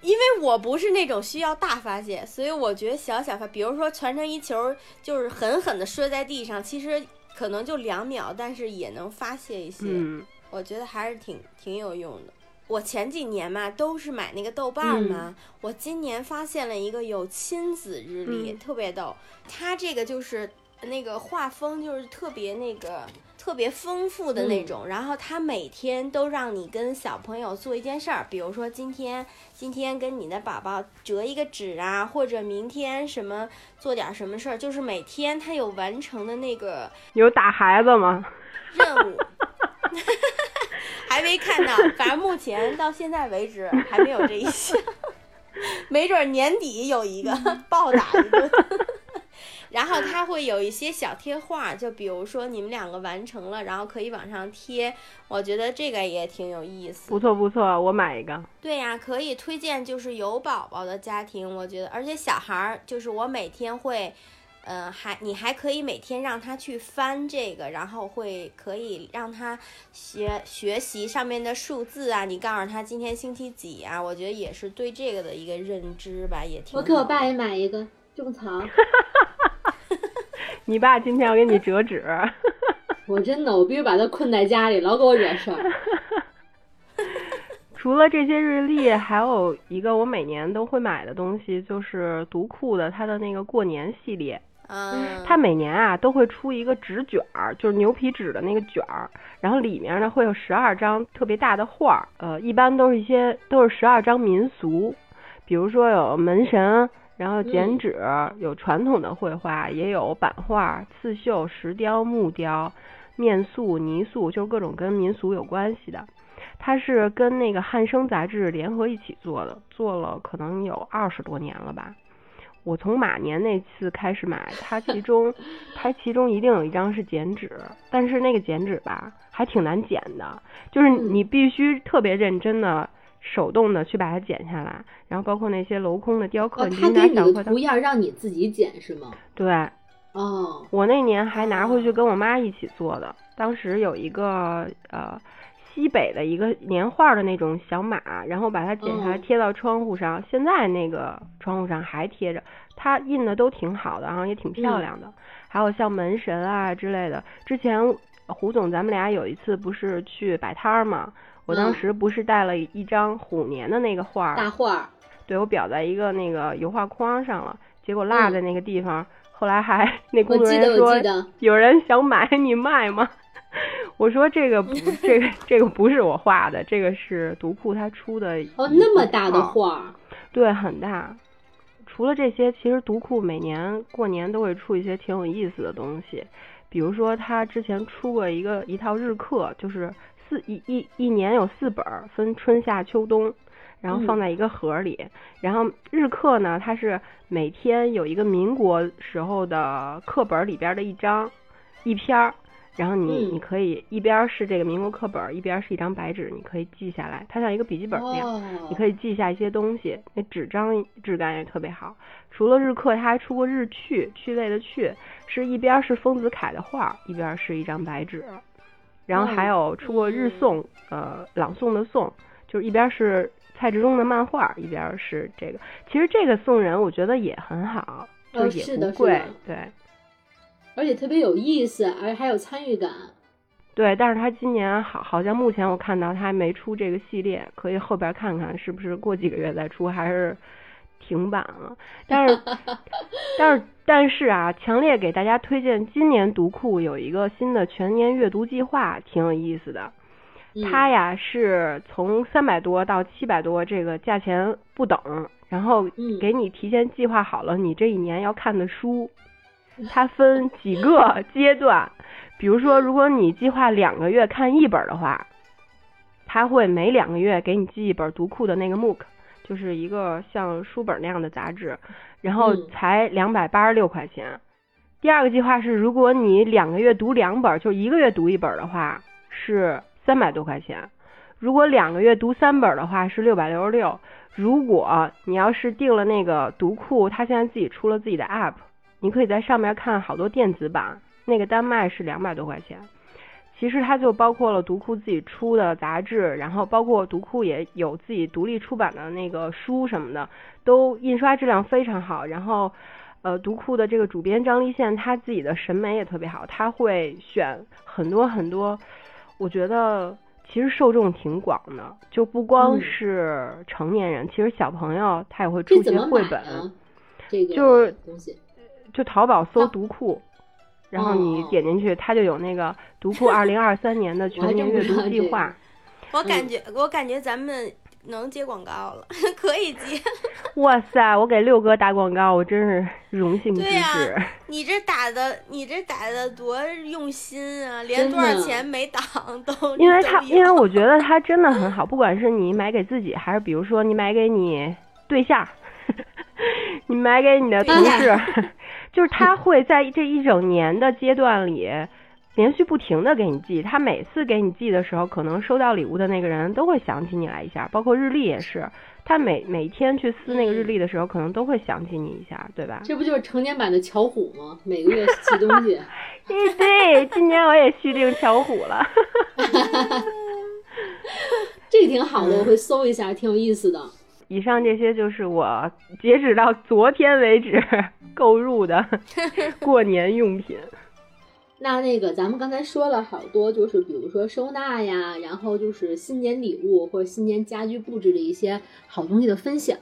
因为我不是那种需要大发泄，所以我觉得小小发，比如说传成一球，就是狠狠的摔在地上，其实可能就两秒，但是也能发泄一些。嗯，我觉得还是挺挺有用的。我前几年嘛都是买那个豆瓣儿嘛，我今年发现了一个有亲子日历，嗯特别逗。它这个就是那个画风就是特别那个特别丰富的那种，然后它每天都让你跟小朋友做一件事儿，比如说今天今天跟你的宝宝折一个纸啊，或者明天什么做点什么事儿，就是每天他有完成的那个有打孩子吗？任务。还没看到，反正目前到现在为止还没有这一项，没准儿年底有一个 暴打一顿。然后它会有一些小贴画，就比如说你们两个完成了，然后可以往上贴。我觉得这个也挺有意思。不错不错，我买一个。对呀、可以推荐就是有宝宝的家庭，我觉得，而且小孩儿就是我每天会，呃，还你还可以每天让他去翻这个，然后会可以让他学学习上面的数字啊，你告诉他今天星期几啊，我觉得也是对这个的一个认知吧，也挺。我给我爸也买一个种草。你爸今天要给你折纸，我真的，我必须把他困在家里，老给我惹事儿。除了这些日历，还有一个我每年都会买的东西，就是读库的它的那个过年系列。嗯，它每年啊都会出一个纸卷儿，就是牛皮纸的那个卷儿，然后里面呢会有十二张特别大的画儿，呃，一般都是一些都是十二张民俗，比如说有门神，然后剪纸有传统的绘画，也有版画、刺绣、石雕、木雕、面塑、泥塑，就是各种跟民俗有关系的。它是跟那个汉生杂志联合一起做的，做了可能有二十多年了吧。我从马年那次开始买，它其 中它其中一定有一张是剪纸，但是那个剪纸吧还挺难剪的，就是你必须特别认真的手动的去把它剪下来，然后包括那些镂空的雕刻，你的图样让你自己剪是吗？对，哦，我那年还拿回去跟我妈一起做的，当时有一个呃。西北的一个年画的那种小马，然后把它剪下来贴到窗户上。现在那个窗户上还贴着，它印的都挺好的，然后也挺漂亮的。还有像门神啊之类的。之前胡总咱们俩有一次不是去摆摊儿嘛？我当时不是带了一张虎年的那个画，大画，对我裱在一个那个油画框上了，结果落在那个地方。后来还 那工作人员说有人想买，你卖吗？我说这个不，这个这个不是我画的，这个是读库他出的。哦，那么大的画，对，很大。除了这些，其实读库每年过年都会出一些挺有意思的东西，比如说他之前出过一个一套日课，就是四一一一年有四本，分春夏秋冬，然后放在一个盒里。然后日课呢，它是每天有一个民国时候的课本里边的一章一篇儿。然后你你可以一边是这个民国课本，一边是一张白纸，你可以记下来，它像一个笔记本一样，你可以记下一些东西。那纸张质感也特别好。除了日课，它还出过日趣，趣味的趣，是一边是丰子恺的画，一边是一张白纸。然后还有出过日颂，呃，朗诵的诵，就是一边是蔡志忠的漫画，一边是这个。其实这个送人我觉得也很好，就也不贵，对。而且特别有意思，而且还有参与感。对，但是他今年好，好像目前我看到他还没出这个系列，可以后边看看是不是过几个月再出，还是停版了。但是，但是，但是啊，强烈给大家推荐，今年读库有一个新的全年阅读计划，挺有意思的。它呀是从三百多到七百多，这个价钱不等，然后给你提前计划好了你这一年要看的书。它分几个阶段，比如说，如果你计划两个月看一本的话，它会每两个月给你寄一本读库的那个 MOOC，就是一个像书本那样的杂志，然后才两百八十六块钱。第二个计划是，如果你两个月读两本，就一个月读一本的话，是三百多块钱；如果两个月读三本的话，是六百六十六。如果你要是订了那个读库，它现在自己出了自己的 App。你可以在上面看好多电子版，那个单卖是两百多块钱。其实它就包括了读库自己出的杂志，然后包括读库也有自己独立出版的那个书什么的，都印刷质量非常好。然后，呃，读库的这个主编张立宪他自己的审美也特别好，他会选很多很多，我觉得其实受众挺广的，就不光是成年人，其实小朋友他也会出些绘本，就是东西。就淘宝搜读库，然后你点进去，它就有那个读库二零二三年的全 年阅读计划。我感觉，我感觉咱们能接广告了，可以接。哇塞，我给六哥打广告，我真是荣幸之至。你这打的，你这打的多用心啊！连多少钱没挡都。因为他，因为我觉得他真的很好，不管是你买给自己，还是比如说你买给你对象，你买给你的同事。就是他 会在这一整年的阶段里，连续不停的给你寄。他每次给你寄的时候，可能收到礼物的那个人都会想起你来一下。包括日历也是，他每每天去撕那个日历的时候，可能都会想起你一下，对吧？这不就是成年版的巧虎吗？每个月寄东西。对对，今年我也续订巧虎了。这挺好的，我会搜一下，挺有意思的。以上这些就是我截止到昨天为止购入的 过年用品。那那个咱们刚才说了好多，就是比如说收纳呀，然后就是新年礼物或者新年家居布置的一些好东西的分享。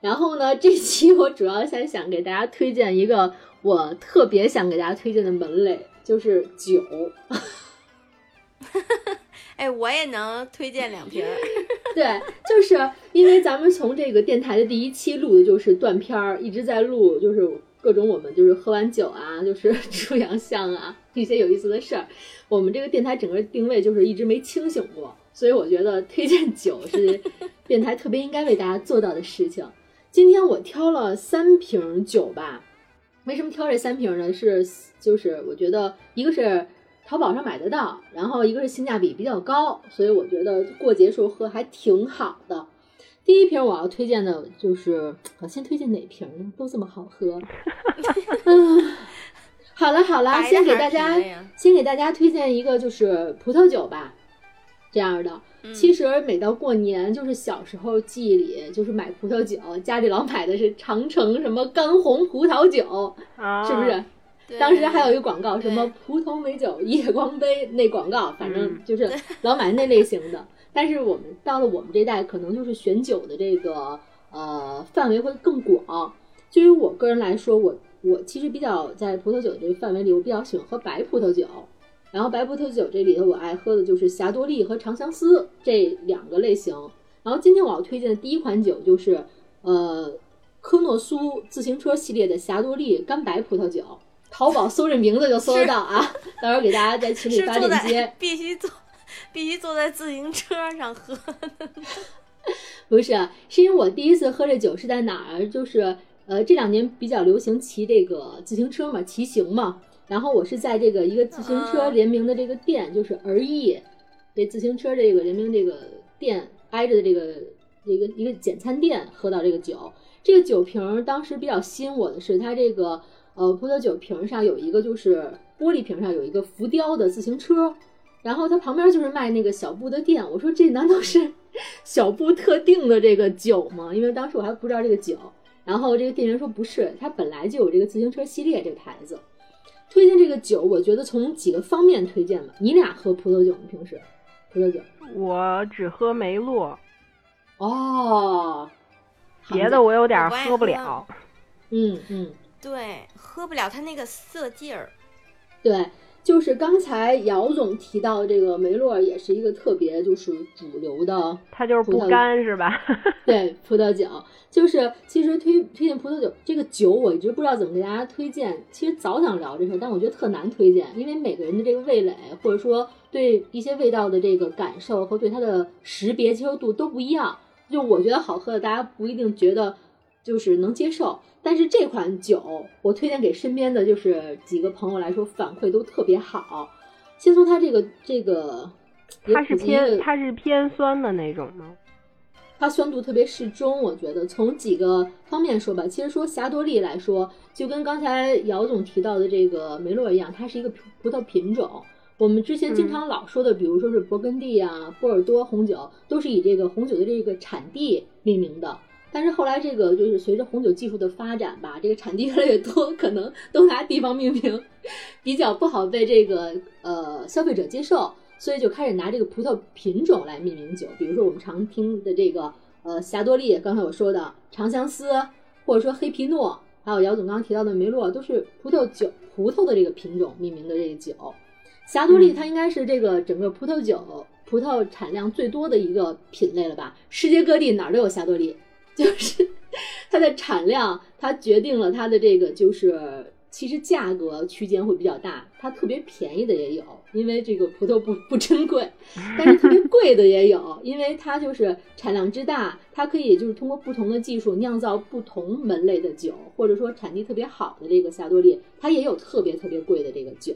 然后呢，这期我主要想想给大家推荐一个我特别想给大家推荐的门类，就是酒。哎，我也能推荐两瓶。对，就是因为咱们从这个电台的第一期录的就是断片儿，一直在录，就是各种我们就是喝完酒啊，就是出洋相啊，一些有意思的事儿。我们这个电台整个定位就是一直没清醒过，所以我觉得推荐酒是 电台特别应该为大家做到的事情。今天我挑了三瓶酒吧，为什么挑这三瓶呢？是就是我觉得一个是。淘宝上买得到，然后一个是性价比比较高，所以我觉得过节时候喝还挺好的。第一瓶我要推荐的就是，我先推荐哪瓶呢？都这么好喝。嗯，好了好了，先给大家先给大家推荐一个就是葡萄酒吧，这样的。其实每到过年，就是小时候记忆里就是买葡萄酒，家里老买的是长城什么干红葡萄酒，是不是？当时还有一个广告，什么葡萄美酒夜光杯，那广告反正就是 老买那类型的。但是我们到了我们这代，可能就是选酒的这个呃范围会更广。对于我个人来说，我我其实比较在葡萄酒这个范围里，我比较喜欢喝白葡萄酒。然后白葡萄酒这里头，我爱喝的就是霞多丽和长相思这两个类型。然后今天我要推荐的第一款酒就是呃科诺苏自行车系列的霞多丽干白葡萄酒。淘宝搜这名字就搜得到啊！到时候给大家在群里发链接。必须坐，必须坐在自行车上喝。不是，是因为我第一次喝这酒是在哪儿？就是呃，这两年比较流行骑这个自行车嘛，骑行嘛。然后我是在这个一个自行车联名的这个店，就是儿艺这自行车这个联名这个店挨着的这个一个一个简餐店喝到这个酒。这个酒瓶当时比较吸引我的是它这个。呃，葡萄酒瓶上有一个，就是玻璃瓶上有一个浮雕的自行车，然后它旁边就是卖那个小布的店。我说这难道是 小布特定的这个酒吗？因为当时我还不知道这个酒。然后这个店员说不是，它本来就有这个自行车系列这个牌子。推荐这个酒，我觉得从几个方面推荐吧。你俩喝葡萄酒吗？平时葡萄酒？我只喝梅洛。哦，别的我有点喝不了。嗯嗯。对，喝不了它那个涩劲儿。对，就是刚才姚总提到这个梅洛，也是一个特别就是主流的，它就是不干是吧？对，葡萄酒就是其实推推荐葡萄酒这个酒，我一直不知道怎么给大家推荐。其实早想聊这事儿，但我觉得特难推荐，因为每个人的这个味蕾或者说对一些味道的这个感受和对它的识别接受度都不一样。就我觉得好喝的，大家不一定觉得就是能接受。但是这款酒，我推荐给身边的就是几个朋友来说，反馈都特别好。先从它这个这个，它是偏它是偏酸的那种吗？它酸度特别适中，我觉得从几个方面说吧。其实说霞多丽来说，就跟刚才姚总提到的这个梅洛一样，它是一个葡萄品种。我们之前经常老说的，比如说是勃艮第啊、波尔多红酒，都是以这个红酒的这个产地命名的。但是后来这个就是随着红酒技术的发展吧，这个产地越来越多，可能都拿地方命名，比较不好被这个呃消费者接受，所以就开始拿这个葡萄品种来命名酒。比如说我们常听的这个呃霞多丽，刚才我说的长相思，或者说黑皮诺，还有姚总刚刚提到的梅洛，都是葡萄酒葡萄的这个品种命名的这个酒。霞多丽它应该是这个整个葡萄酒葡萄产量最多的一个品类了吧？世界各地哪儿都有霞多丽。就是它的产量，它决定了它的这个就是其实价格区间会比较大。它特别便宜的也有，因为这个葡萄不不珍贵；但是特别贵的也有，因为它就是产量之大，它可以就是通过不同的技术酿造不同门类的酒，或者说产地特别好的这个霞多丽，它也有特别特别贵的这个酒。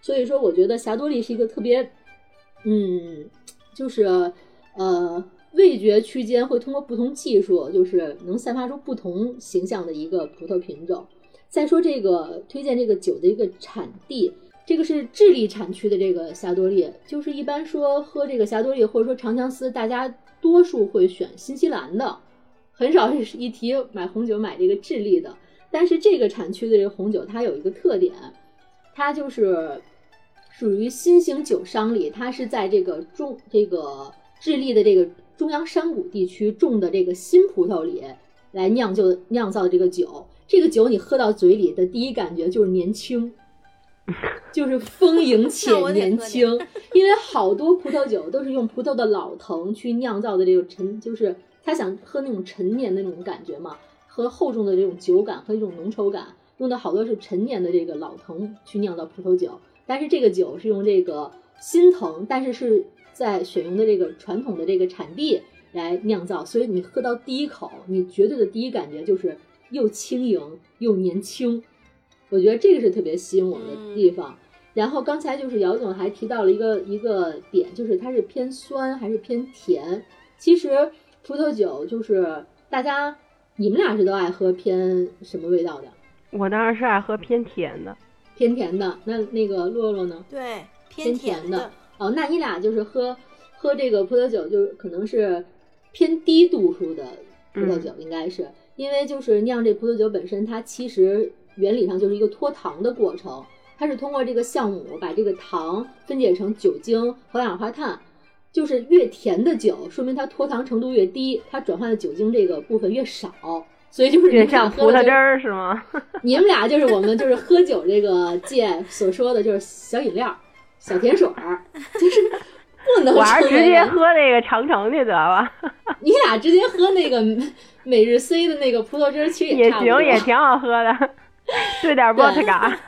所以说，我觉得霞多丽是一个特别，嗯，就是呃。味觉区间会通过不同技术，就是能散发出不同形象的一个葡萄品种。再说这个推荐这个酒的一个产地，这个是智利产区的这个霞多丽。就是一般说喝这个霞多丽或者说长相思，大家多数会选新西兰的，很少是一提买红酒买这个智利的。但是这个产区的这个红酒它有一个特点，它就是属于新型酒商里，它是在这个中这个智利的这个。中央山谷地区种的这个新葡萄里来酿就酿造的这个酒，这个酒你喝到嘴里的第一感觉就是年轻，就是丰盈 且年轻。因为好多葡萄酒都是用葡萄的老藤去酿造的，这个陈就是他想喝那种陈年的那种感觉嘛，喝厚重的这种酒感和一种浓稠感，用的好多是陈年的这个老藤去酿造葡萄酒。但是这个酒是用这个新藤，但是是在选用的这个传统的这个产地来酿造，所以你喝到第一口，你绝对的第一感觉就是又轻盈又年轻。我觉得这个是特别吸引我们的地方。然后刚才就是姚总还提到了一个一个点，就是它是偏酸还是偏甜。其实葡萄酒就是大家你们俩是都爱喝偏什么味道的？我当然是爱喝偏甜的。偏甜的。那那个洛洛呢？对，偏甜甜的。哦，那你俩就是喝喝这个葡萄酒，就是可能是偏低度数的葡萄酒，应该是、因为就是酿这葡萄酒本身，它其实原理上就是一个脱糖的过程，它是通过这个酵母把这个糖分解成酒精和二氧化碳。就是越甜的酒，说明它脱糖程度越低，它转化的酒精这个部分越少，所以就是你就们俩像喝葡萄汁儿是吗？你们俩就是我们就是喝酒这个界所说的就是小饮料、小甜水儿，就是不能 我还是直接喝那个长城去得了，你俩直接喝那个每日 C 的那个葡萄汁儿，其实也行，也挺好喝的，兑点波特嘎。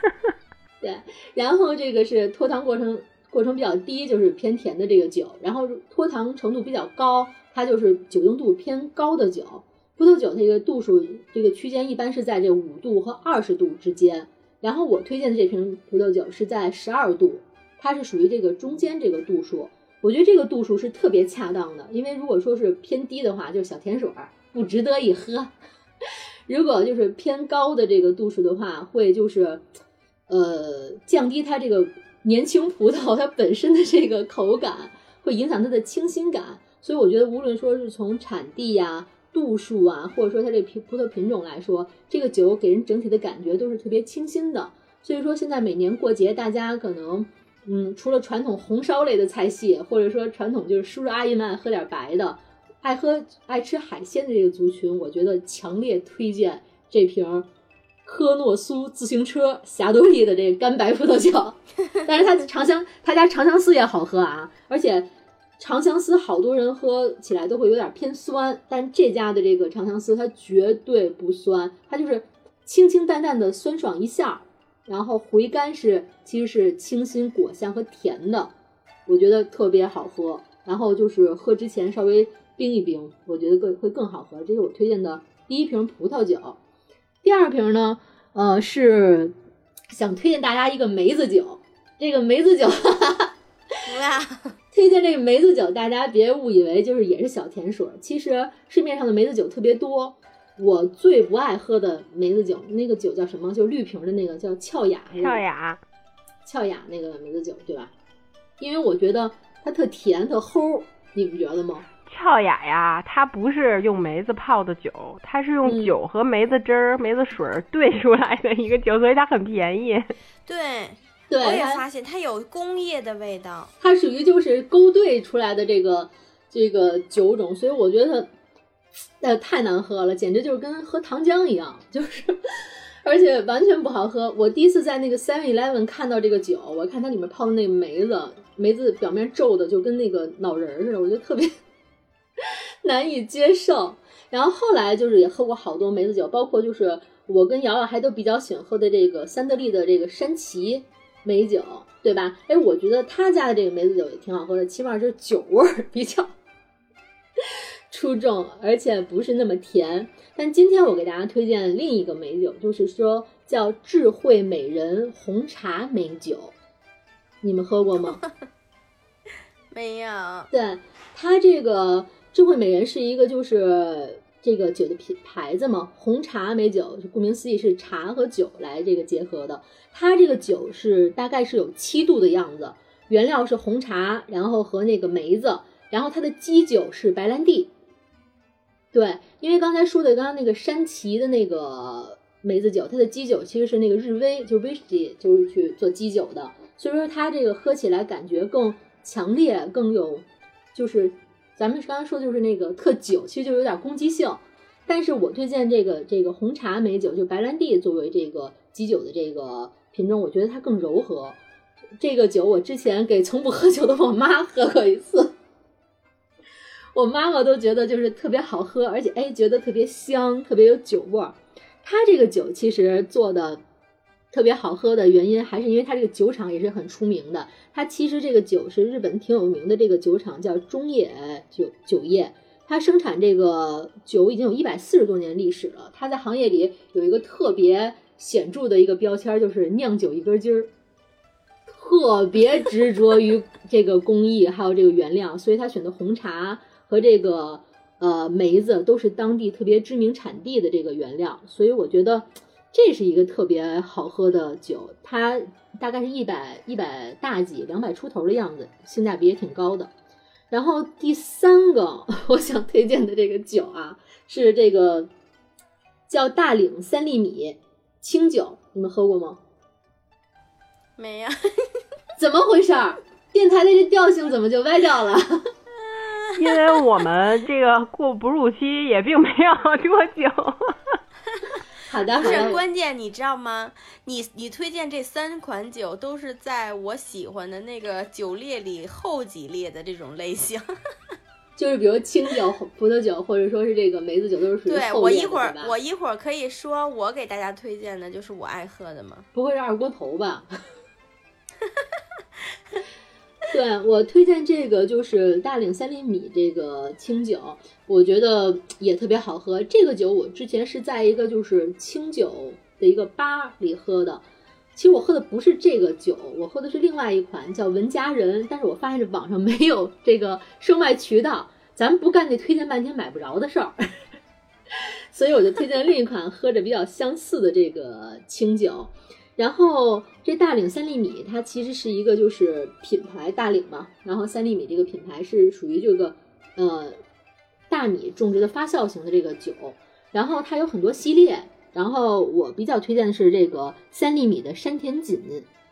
对，然后这个是脱糖过程过程比较低，就是偏甜的这个酒，然后脱糖程度比较高，它就是酒精度偏高的酒。葡萄酒这个度数这个区间一般是在这五度和二十度之间，然后我推荐的这瓶葡萄酒是在十二度，它是属于这个中间这个度数。我觉得这个度数是特别恰当的，因为如果说是偏低的话，就是小甜水儿，不值得一喝。如果就是偏高的这个度数的话，会就是呃降低它这个年轻葡萄它本身的这个口感，会影响它的清新感。所以我觉得无论说是从产地呀、度数啊，或者说它这葡葡萄品种来说，这个酒给人整体的感觉都是特别清新的。所以说现在每年过节，大家可能嗯，除了传统红烧类的菜系，或者说传统就是叔叔阿姨们爱喝点白的，爱喝爱吃海鲜的这个族群，我觉得强烈推荐这瓶科诺苏自行车霞多丽的这个干白葡萄酒。但是它长相，他家长相思也好喝啊，而且长相思好多人喝起来都会有点偏酸，但这家的这个长相思它绝对不酸，它就是清清淡淡的酸爽一下儿。然后回甘是其实是清新果香和甜的，我觉得特别好喝。然后就是喝之前稍微冰一冰，我觉得更会更好喝。这是我推荐的第一瓶葡萄酒。第二瓶呢，呃，是想推荐大家一个梅子酒。这个梅子酒，哇，推荐这个梅子酒，大家别误以为就是也是小甜水儿。其实市面上的梅子酒特别多。我最不爱喝的梅子酒，那个酒叫什么？就是绿瓶的那个叫俏雅，还是俏雅，俏雅那个梅子酒，对吧？因为我觉得它特甜特齁，你不觉得吗？俏雅呀，它不是用梅子泡的酒，它是用嗯酒和梅子汁儿、梅子水儿兑出来的一个酒，所以它很便宜。对，对，我也发现它有工业的味道。它属于就是勾兑出来的这个这个酒种，所以我觉得它呃太难喝了，简直就是跟喝糖浆一样，就是而且完全不好喝。我第一次在那个 Seven Eleven 看到这个酒，我看它里面泡的那个梅子，梅子表面皱的就跟那个脑仁儿似的，我觉得特别 难以接受。然后后来就是也喝过好多梅子酒，包括就是我跟瑶瑶还都比较喜欢喝的这个三得利的这个山崎梅酒，对吧？哎，我觉得他家的这个梅子酒也挺好喝的，起码是酒味儿比较出众，而且不是那么甜。但今天我给大家推荐另一个美酒，就是说叫智慧美人红茶美酒，你们喝过吗？没有，对，它这个智慧美人是一个就是这个酒的品牌子嘛，红茶美酒，顾名思义是茶和酒来这个结合的。它这个酒是大概是有七度的样子，原料是红茶，然后和那个梅子，然后它的基酒是白兰地。对，因为刚才说的刚刚那个山崎的那个梅子酒，它的基酒其实是那个日威，就是威士忌，就是去做基酒的，所以说它这个喝起来感觉更强烈，更有就是咱们刚刚说就是那个特酒，其实就有点攻击性。但是我推荐这个这个红茶美酒，就白兰地作为这个基酒的这个品种，我觉得它更柔和。这个酒我之前给从不喝酒的我妈喝过一次，我妈妈都觉得就是特别好喝，而且哎觉得特别香，特别有酒味儿。它这个酒其实做的特别好喝的原因，还是因为它这个酒厂也是很出名的。它其实这个酒是日本挺有名的，这个酒厂叫中野酒酒业，它生产这个酒已经有一百四十多年历史了。它在行业里有一个特别显著的一个标签，就是酿酒一根筋儿。特别执着于这个工艺，还有这个原料，所以他选的红茶和这个呃梅子都是当地特别知名产地的这个原料，所以我觉得这是一个特别好喝的酒。它大概是一百一百大几，两百出头的样子，性价比也挺高的。然后第三个我想推荐的这个酒啊，是这个叫大岭三粒米清酒，你们喝过吗？没呀。怎么回事儿？电台的这调性怎么就歪掉了？因为我们这个过哺乳期也并没有多久。好的，不是关键，你知道吗？你你推荐这三款酒都是在我喜欢的那个酒列里后几列的这种类型。就是比如清酒、葡萄酒，或者说是这个梅子酒，都是属于对我一会儿我一会儿可以说，我给大家推荐的就是我爱喝的吗？不会是二锅头吧？对我推荐这个就是大岭三厘米这个清酒，我觉得也特别好喝。这个酒我之前是在一个就是清酒的一个吧里喝的，其实我喝的不是这个酒，我喝的是另外一款叫文佳人，但是我发现这网上没有这个售卖渠道，咱们不干那推荐半天买不着的事儿，所以我就推荐另一款喝着比较相似的这个清酒。然后这大岭三粒米，它其实是一个就是品牌大岭嘛，然后三粒米这个品牌是属于这个呃大米种植的发酵型的这个酒，然后它有很多系列，然后我比较推荐的是这个三粒米的山田锦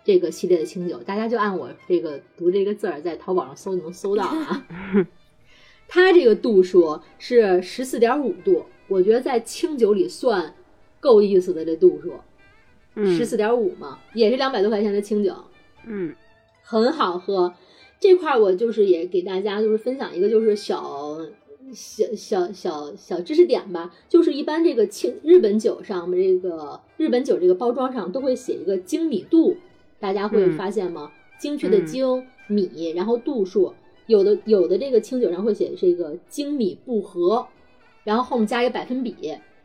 这个系列的清酒，大家就按我这个读这个字儿在淘宝上搜就能搜到啊。它这个度数是十四点五度，我觉得在清酒里算够意思的这度数。十四点五嘛，也是两百多块钱的清酒，嗯，很好喝。这块我就是也给大家就是分享一个就是小小小小小知识点吧，就是一般这个清日本酒上这个日本酒这个包装上都会写一个精米度，大家会发现吗？精确的精米，然后度数，有的有的这个清酒上会写这个精米不合，然后后面加一个百分比。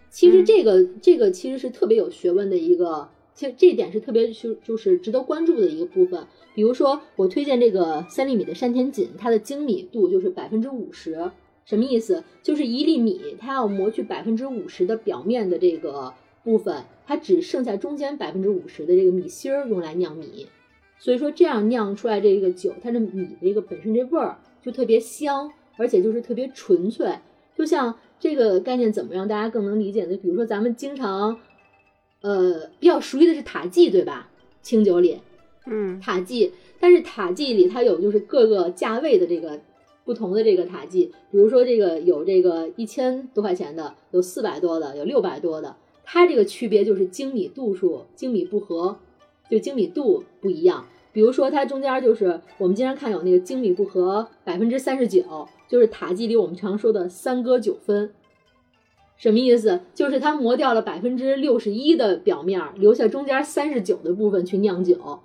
其实这个这个其实是特别有学问的一个。其实这点是特别就就是值得关注的一个部分。比如说，我推荐这个三粒米的山田锦，它的精米度就是百分之五十。什么意思？就是一粒米，它要磨去百分之五十的表面的这个部分，它只剩下中间百分之五十的这个米芯儿用来酿米。所以说，这样酿出来这个酒，它的米的这个本身这味儿就特别香，而且就是特别纯粹。就像这个概念怎么让大家更能理解呢？比如说，咱们经常。呃，比较熟悉的是塔季，对吧？清酒里，嗯，塔季，但是塔季里它有就是各个价位的这个不同的这个塔季，比如说这个有这个一千多块钱的，有四百多的，有六百多的，它这个区别就是精米度数，精米不合，就精米度不一样。比如说它中间就是我们经常看有那个精米不合百分之三十九，就是塔季里我们常说的三割九分。什么意思？就是它磨掉了百分之六十一的表面，留下中间三十九的部分去酿酒。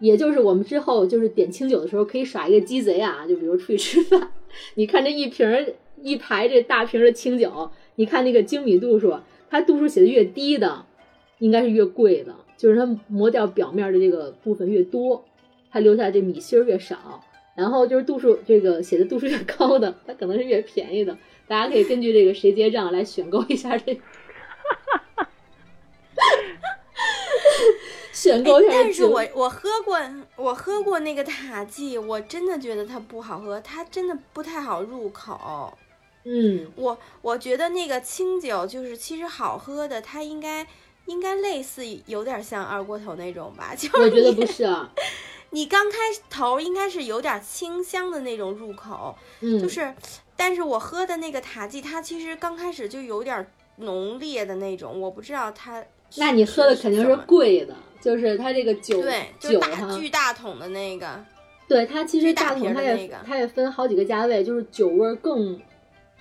也就是我们之后就是点清酒的时候，可以耍一个鸡贼啊！就比如出去吃饭，你看这一瓶一排这大瓶的清酒，你看那个精米度数，它度数写的越低的，应该是越贵的。就是它磨掉表面的这个部分越多，它留下这米芯儿越少。然后就是度数这个写的度数越高的，它可能是越便宜的。大家可以根据这个谁结账来选购一下这，选购一下。但是我我喝过，我喝过那个塔季，我真的觉得它不好喝，它真的不太好入口。嗯，我我觉得那个清酒就是其实好喝的，它应该应该类似有点像二锅头那种吧？就我觉得不是啊。你刚开头应该是有点清香的那种入口，嗯，就是。但是我喝的那个塔季，它其实刚开始就有点浓烈的那种，我不知道它那你喝的肯定是贵的，就是它这个酒对，就酒大哈，巨大桶的那个，对它其实大大桶它也它也分好几个价位，就是酒味儿更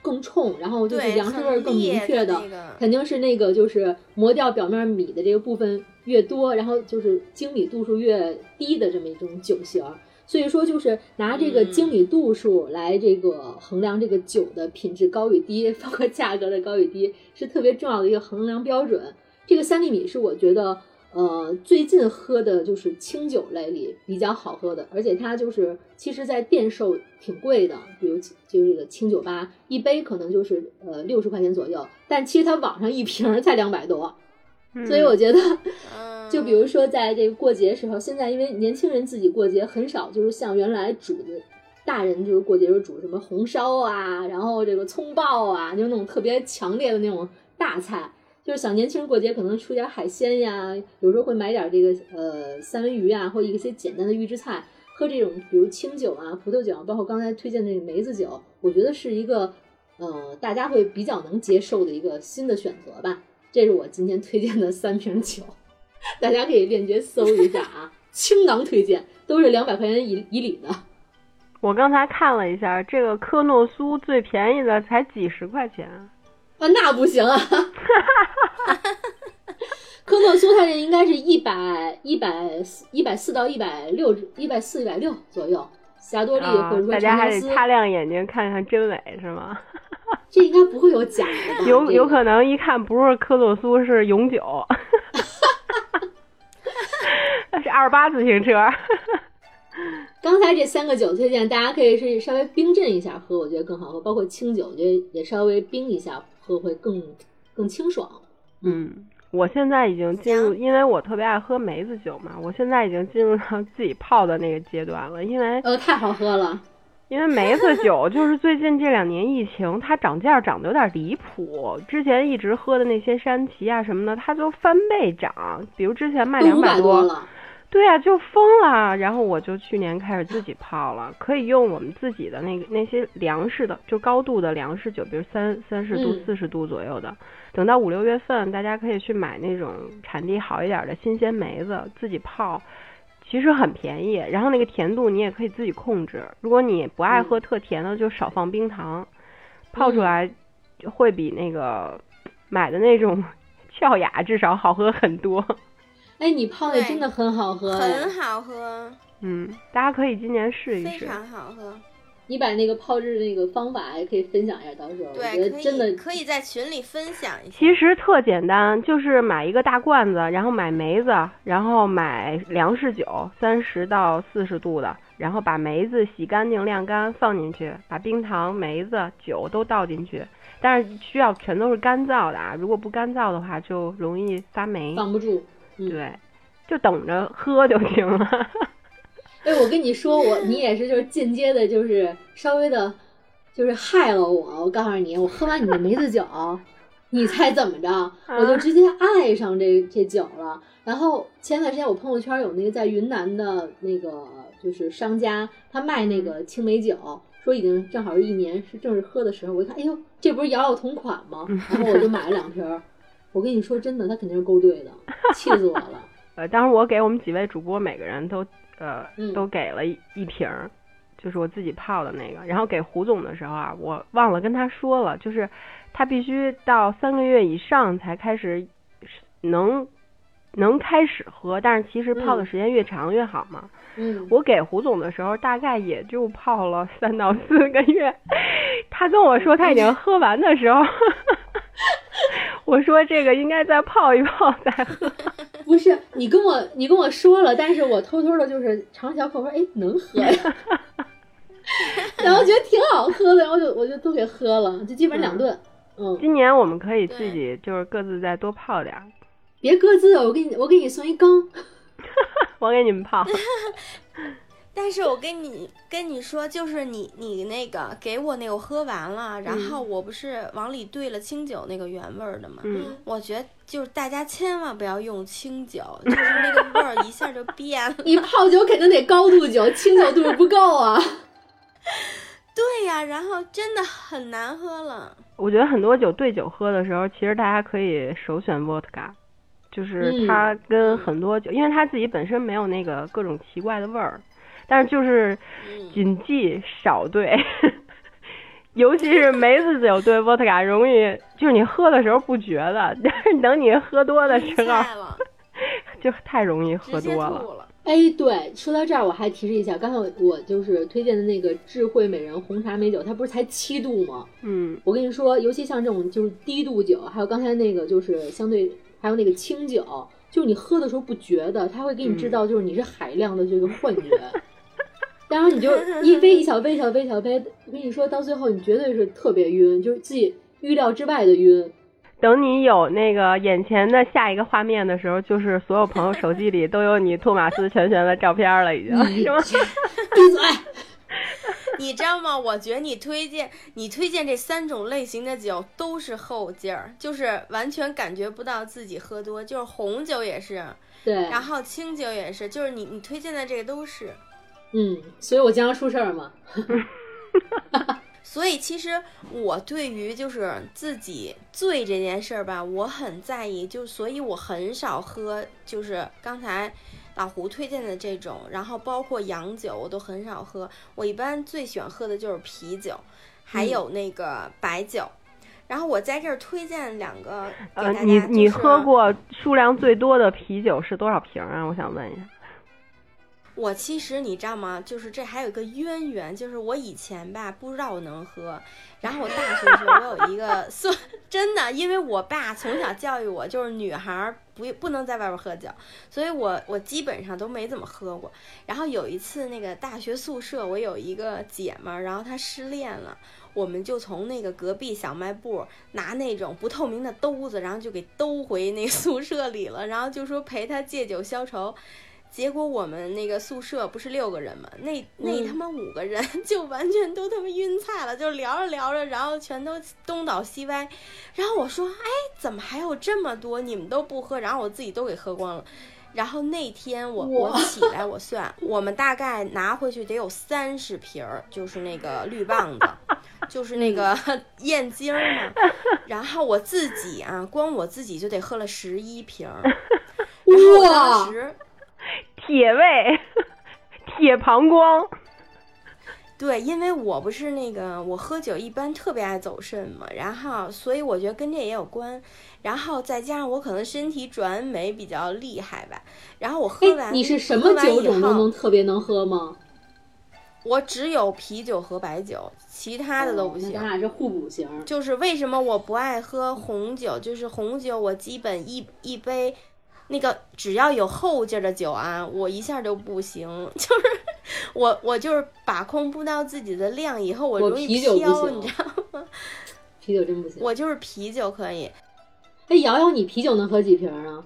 更冲，然后就是，粮食味儿更明确的那个，肯定是那个就是磨掉表面米的这个部分越多，然后就是精米度数越低的这么一种酒型儿。所以说，就是拿这个嗯精米度数来这个衡量这个酒的品质高与低，包括价格的高与低，是特别重要的一个衡量标准。这个三粒米是我觉得，呃，最近喝的就是清酒类里比较好喝的，而且它就是其实在店售挺贵的，比如就这个清酒吧一杯可能就是呃六十块钱左右，但其实它网上一瓶儿才两百多，所以我觉得。嗯，就比如说，在这个过节时候，现在因为年轻人自己过节很少，就是像原来煮的，大人就是过节时候煮什么红烧啊，然后这个葱爆啊，就那种特别强烈的那种大菜。就是小年轻人过节可能出点海鲜呀，有时候会买点这个呃三文鱼啊，或一些简单的预制菜，喝这种比如清酒啊、葡萄酒，包括刚才推荐的这个梅子酒，我觉得是一个呃大家会比较能接受的一个新的选择吧。这是我今天推荐的三瓶酒。大家可以链接搜一下啊，倾囊推荐，都是两百块钱以以里的。我刚才看了一下，这个科诺苏最便宜的才几十块钱。啊，那不行啊！科诺苏它这应该是一百一百一百四到一百六一百四一百六左右，霞多丽啊或者说大家还得擦亮眼睛看看真伪是吗？这应该不会有假的吧？有有可能一看不是科诺苏是永久 是二八自行车。刚才这三个酒推荐，大家可以是稍微冰镇一下喝，我觉得更好喝。包括清酒，我觉得也稍微冰一下喝会更更清爽。嗯，我现在已经进入，因为我特别爱喝梅子酒嘛，我现在已经进入到自己泡的那个阶段了。因为呃，太好喝了。因为梅子酒 就是最近这两年疫情，它涨价涨得有点离谱。之前一直喝的那些山崎啊什么的，它就翻倍涨，比如之前卖两百多，了，对啊，就疯了。然后我就去年开始自己泡了，可以用我们自己的那个那些粮食的，就高度的粮食酒，比如三三十度、嗯四十度左右的。等到五六月份，大家可以去买那种产地好一点的新鲜梅子，自己泡，其实很便宜。然后那个甜度你也可以自己控制。如果你不爱喝特甜的，就少放冰糖，泡出来会比那个买的那种 俏雅至少好喝很多。哎，你泡的真的很好喝，哎很好喝，嗯，大家可以今年试一试。非常好喝。你把那个泡制那个方法也可以分享一下，到时候我觉对，真的以可以在群里分享一下。其实特简单，就是买一个大罐子，然后买梅子，然后买粮食酒，三十到四十度的，然后把梅子洗干净晾干放进去，把冰糖、梅子、酒都倒进去，但是需要全都是干燥的啊，如果不干燥的话就容易发霉。防不住。嗯对，就等着喝就行了。哎，我跟你说，我 你也是，就是间接的，就是稍微的，就是害了我。我告诉你，我喝完你的梅子酒，你猜怎么着？我就直接爱上这这酒了。然后前段时间我朋友圈有那个在云南的那个就是商家，他卖那个青梅酒，说已经正好是一年，是正是喝的时候。我一看，哎呦，这不是瑶瑶同款吗？然后我就买了两瓶儿。我跟你说，真的，他肯定是勾兑的，气死我了。呃，当时我给我们几位主播每个人都呃嗯都给了一一瓶儿，就是我自己泡的那个。然后给胡总的时候啊，我忘了跟他说了，就是他必须到三个月以上才开始能能开始喝，但是其实泡的嗯时间越长越好嘛。嗯，我给胡总的时候，大概也就泡了三到四个月。他跟我说他已经喝完的时候，我说这个应该再泡一泡再喝。不是你跟我你跟我说了，但是我偷偷的就是尝小口，说哎能喝呀，然后觉得挺好喝的，然后就我就都给喝了，就基本两顿。嗯，今年我们可以自己就是各自再多泡点儿，别各自，我给你我给你送一缸。我给你们泡。但是我跟你跟你说，就是你你那个给我那个我喝完了，然后我不是往里兑了清酒那个原味儿的嘛，嗯我觉得就是大家千万不要用清酒，就是那个味儿一下就变了。你泡酒肯定得高度酒，清酒度不够啊。对呀，然后真的很难喝了。我觉得很多酒兑酒喝的时候，其实大家可以首选 vodka，就是嗯它跟很多酒，因为它自己本身没有那个各种奇怪的味儿，但是就是嗯谨记少兑，尤其是梅子酒兑伏特加容易，就是你喝的时候不觉得，但是等你喝多的时候，就太容易喝多了。哎，对，说到这儿，我还提示一下，刚才我我就是推荐的那个智慧美人红茶美酒，它不是才七度吗？嗯我跟你说，尤其像这种就是低度酒，还有刚才那个就是相对，还有那个清酒，就是你喝的时候不觉得，它会给你制造就是你是海量的这个幻觉，然后你就一杯一小杯一小杯一小杯，我跟你说到最后你绝对是特别晕，就是自己预料之外的晕。等你有那个眼前的下一个画面的时候，就是所有朋友手机里都有你托马斯全旋的照片了，已经你是吗？闭嘴！你知道吗？我觉得你推荐你推荐这三种类型的酒都是后劲儿，就是完全感觉不到自己喝多，就是红酒也是，对，然后清酒也是，就是你你推荐的这个都是。嗯，所以我经常出事儿嘛。所以其实我对于就是自己醉这件事儿吧，我很在意，就所以我很少喝，就是刚才老胡推荐的这种，然后包括洋酒我都很少喝。我一般最喜欢喝的就是啤酒，还有那个白酒。然后我在这儿推荐两个给呃，大家，你你喝过数量最多的啤酒是多少瓶啊？我想问一下。我其实你知道吗？就是这还有一个渊源，就是我以前吧不知道我能喝，然后我大学的时候我有一个 算真的，因为我爸从小教育我，就是女孩不不能在外边喝酒，所以我我基本上都没怎么喝过。然后有一次那个大学宿舍，我有一个姐们儿，然后她失恋了。我们就从那个隔壁小卖部拿那种不透明的兜子，然后就给兜回那宿舍里了，然后就说陪她借酒消愁。结果我们那个宿舍不是六个人嘛，那那嗯他妈五个人 就完全都他妈晕菜了，就聊着聊着，然后全都东倒西歪。然后我说，哎，怎么还有这么多？你们都不喝，然后我自己都给喝光了。然后那天我我起来我算，我们大概拿回去得有三十瓶儿，就是那个绿棒子，就是那个燕京儿嘛。然后我自己啊，光我自己就得喝了十一瓶儿。然后我当哇时。铁胃，铁膀胱。对，因为我不是那个我喝酒一般特别爱走肾嘛，然后所以我觉得跟这也有关，然后再加上我可能身体转酶比较厉害吧，然后我喝完哎，你是什么酒种都能特别能喝吗？我只有啤酒和白酒，其他的都不行。咱俩是互补型。就是为什么我不爱喝红酒？就是红酒，我基本一一杯，那个只要有后劲儿的酒啊，我一下就不行。就是我我就是把控不到自己的量，以后我我容易飘，你知道吗？啤酒真不行。我就是啤酒可以，哎，瑶瑶，你啤酒能喝几瓶啊？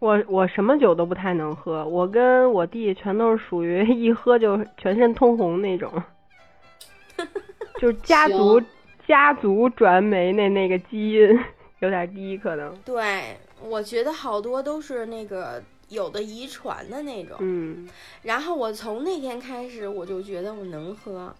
我我什么酒都不太能喝，我跟我弟全都是属于 一喝就全身通红那种，就是家族家族转酶那那个基因有点低，可能。对我觉得好多都是那个有的遗传的那种。嗯，然后我从那天开始，我就觉得我能喝。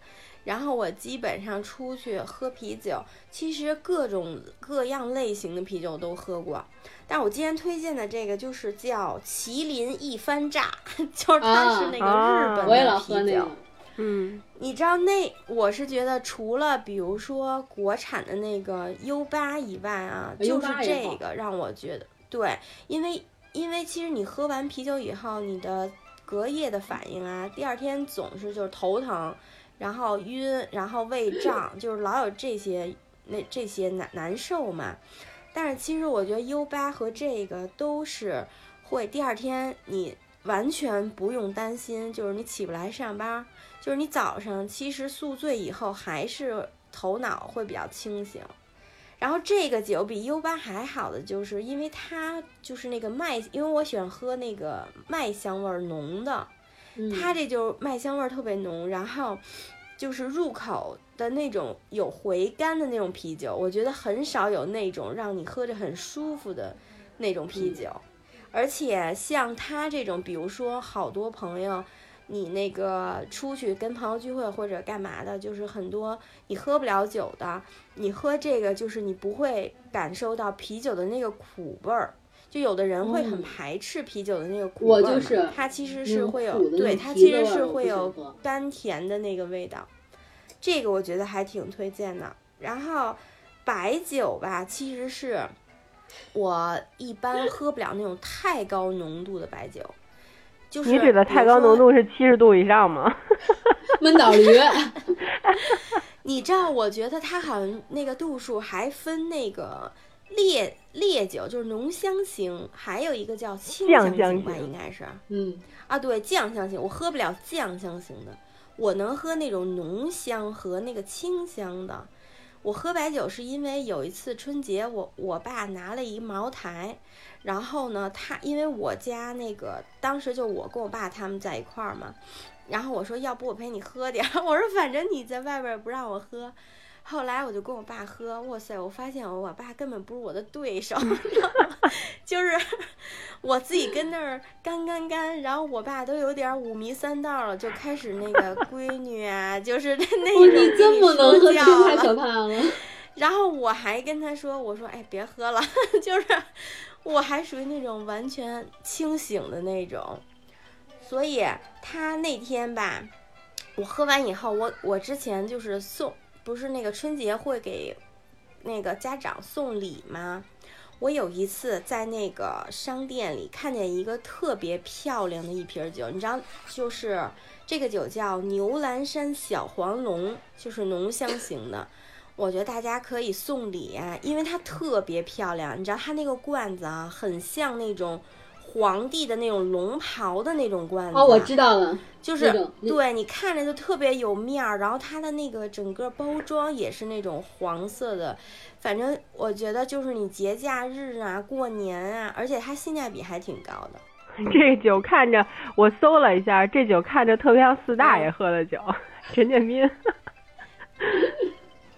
然后我基本上出去喝啤酒，其实各种各样类型的啤酒都喝过。但我今天推荐的这个就是叫麒麟一番炸，就是它是那个日本我也老的啤酒。喝那个。嗯，你知道那我是觉得除了比如说国产的那个 U 八以外啊，就是这个让我觉得对，因为因为其实你喝完啤酒以后，你的隔夜的反应啊，第二天总是就是头疼，然后晕，然后胃胀，就是老有这些那这些难难受嘛。但是其实我觉得 U 八和这个都是会第二天你完全不用担心，就是你起不来上班，就是你早上其实宿醉以后还是头脑会比较清醒。然后这个酒比 U 八还好的，就是因为它就是那个麦，因为我喜欢喝那个麦香味儿浓的，嗯它这就麦香味儿特别浓，然后就是入口的那种有回甘的那种啤酒，我觉得很少有那种让你喝着很舒服的那种啤酒。而且像它这种，比如说好多朋友，你那个出去跟朋友聚会或者干嘛的，就是很多你喝不了酒的，你喝这个就是你不会感受到啤酒的那个苦味儿。就有的人会很嗯排斥啤酒的那个苦味儿嘛就是它其实是会有对它其实是会有甘甜的那个味道，这个我觉得还挺推荐的。然后白酒吧，其实是我一般喝不了那种太高浓度的白酒，就是你指的太高浓度是七十度以上吗？闷倒驴，你知道，我觉得它好像那个度数还分那个烈烈酒，就是浓香型，还有一个叫清酱香型吧，香型应该是嗯，啊，对，酱香型，我喝不了酱香型的，我能喝那种浓香和那个清香的。我喝白酒是因为有一次春节我，我爸拿了一茅台，然后呢，他因为我家那个当时就我跟我爸他们在一块儿嘛，然后我说要不我陪你喝点儿，我说反正你在外边儿不让我喝。后来我就跟我爸喝，哇塞！我发现我爸根本不是我的对手，就是 我自己跟那儿干干干，然后我爸都有点五迷三道了，就开始那个闺女啊，就是那种你这么能喝，太。可怕了。然后我还跟他说：“我说，哎，别喝了，就是我还属于那种完全清醒的那种。”所以他那天吧，我喝完以后，我我之前就是送，不是那个春节会给那个家长送礼吗？我有一次在那个商店里看见一个特别漂亮的一瓶酒，你知道，就是这个酒叫牛栏山小黄龙，就是浓香型的。我觉得大家可以送礼啊，因为它特别漂亮。你知道它那个罐子啊，很像那种皇帝的那种龙袍的那种罐子。哦，我知道了，就是对你看着就特别有面儿，然后它的那个整个包装也是那种黄色的，反正我觉得就是你节假日啊、过年啊，而且它性价比还挺高的。这酒看着，我搜了一下，这酒看着特别像四大嗯爷喝的酒，陈建斌。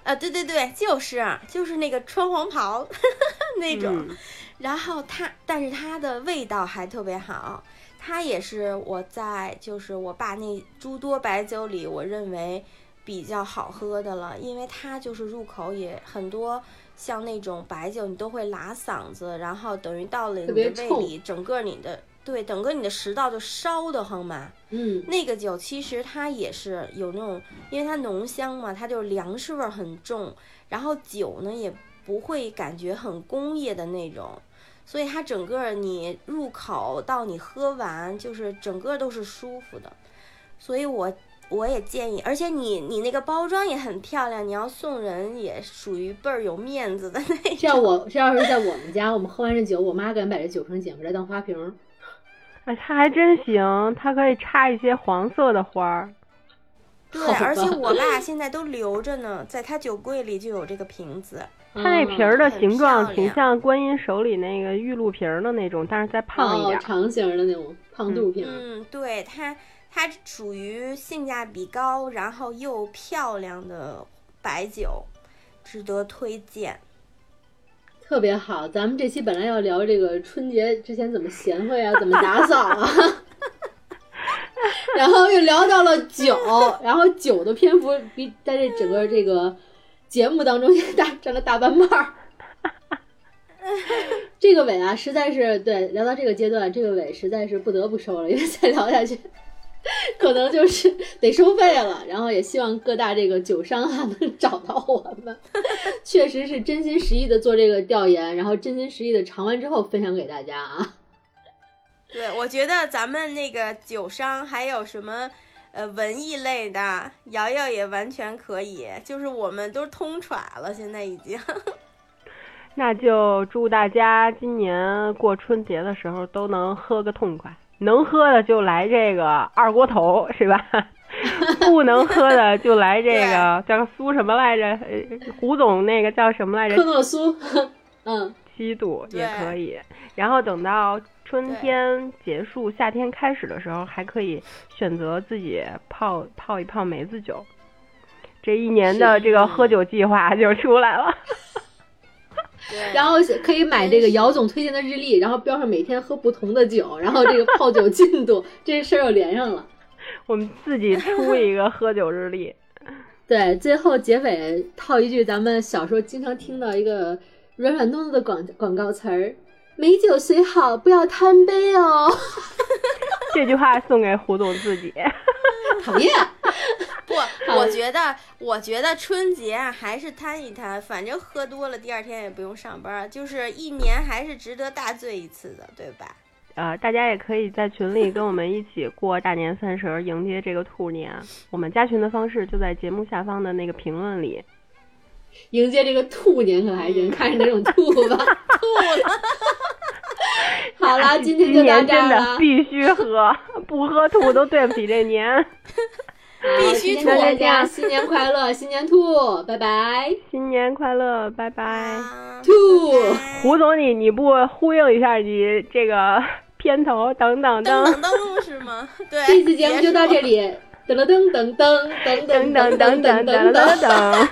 啊，对对对，就是就是那个穿黄袍 那种。嗯然后它，但是它的味道还特别好，它也是我在就是我爸那诸多白酒里，我认为比较好喝的了，因为它就是入口也很多，像那种白酒你都会拉嗓子，然后等于到了你的胃里，整个你的对，整个你的食道就烧得慌嘛。嗯，那个酒其实它也是有那种，因为它浓香嘛，它就是粮食味儿很重，然后酒呢也不会感觉很工业的那种，所以它整个你入口到你喝完，就是整个都是舒服的。所以我我也建议，而且你你那个包装也很漂亮，你要送人也属于倍儿有面子的那种。这要我这要是在我们家，我们喝完这酒，我妈敢把这酒瓶捡回来当花瓶儿。哎，它还真行，它可以插一些黄色的花儿。对，而且 我爸现在都留着呢，在他酒柜里就有这个瓶子。它那瓶儿的形状挺像观音手里那个玉露瓶儿的那种，但是再胖一哦点，儿。长形的那种胖肚瓶。嗯，对它，它属于性价比高，然后又漂亮的白酒，值得推荐。特别好，咱们这期本来要聊这个春节之前怎么贤惠啊，怎么打扫啊，然后又聊到了酒，然后酒的篇幅比在这整个这个节目当中 大占了大半半儿。这个尾啊，实在是对聊到这个阶段，这个尾实在是不得不收了，因为再聊下去，可能就是得收费了。然后也希望各大这个酒商啊 能找到我们，确实是真心实意的做这个调研，然后真心实意的尝完之后分享给大家啊。对，我觉得咱们那个酒商还有什么呃文艺类的，瑶瑶也完全可以，就是我们都通传了，现在已经。那就祝大家今年过春节的时候都能喝个痛快，能喝的就来这个二锅头，是吧？不能喝的就来这 个叫苏什么来着？呃胡总那个叫什么来科着？诺苏，嗯，七度也可以。然后等到春天结束、夏天开始的时候，还可以选择自己泡泡一泡梅子酒。这一年的这个喝酒计划就出来了。对，然后可以买这个姚总推荐的日历，然后标上每天喝不同的酒，然后这个泡酒进度，这事儿又连上了。我们自己出一个喝酒日历。对，最后结尾套一句咱们小时候经常听到一个软软糯糯的广广告词儿：美酒虽好，不要贪杯哦。这句话送给胡总自己。讨厌。不，我觉得，我觉得春节啊，还是摊一摊，反正喝多了，第二天也不用上班，就是一年还是值得大醉一次的，对吧？呃，大家也可以在群里跟我们一起过大年三十，迎接这个兔年。我们加群的方式就在节目下方的那个评论里。迎接这个兔年可还行看着哪种兔吧？兔了。好了，今天就到这儿了。必须喝，不喝吐都对不起这年。必须祝大家新年快乐，新年兔，拜拜！新年快乐，拜拜！兔，胡总，你你不呼应一下你这个片头？等等等等等是吗？对，这次节目就到这里，噔噔噔噔噔噔噔噔噔噔噔噔。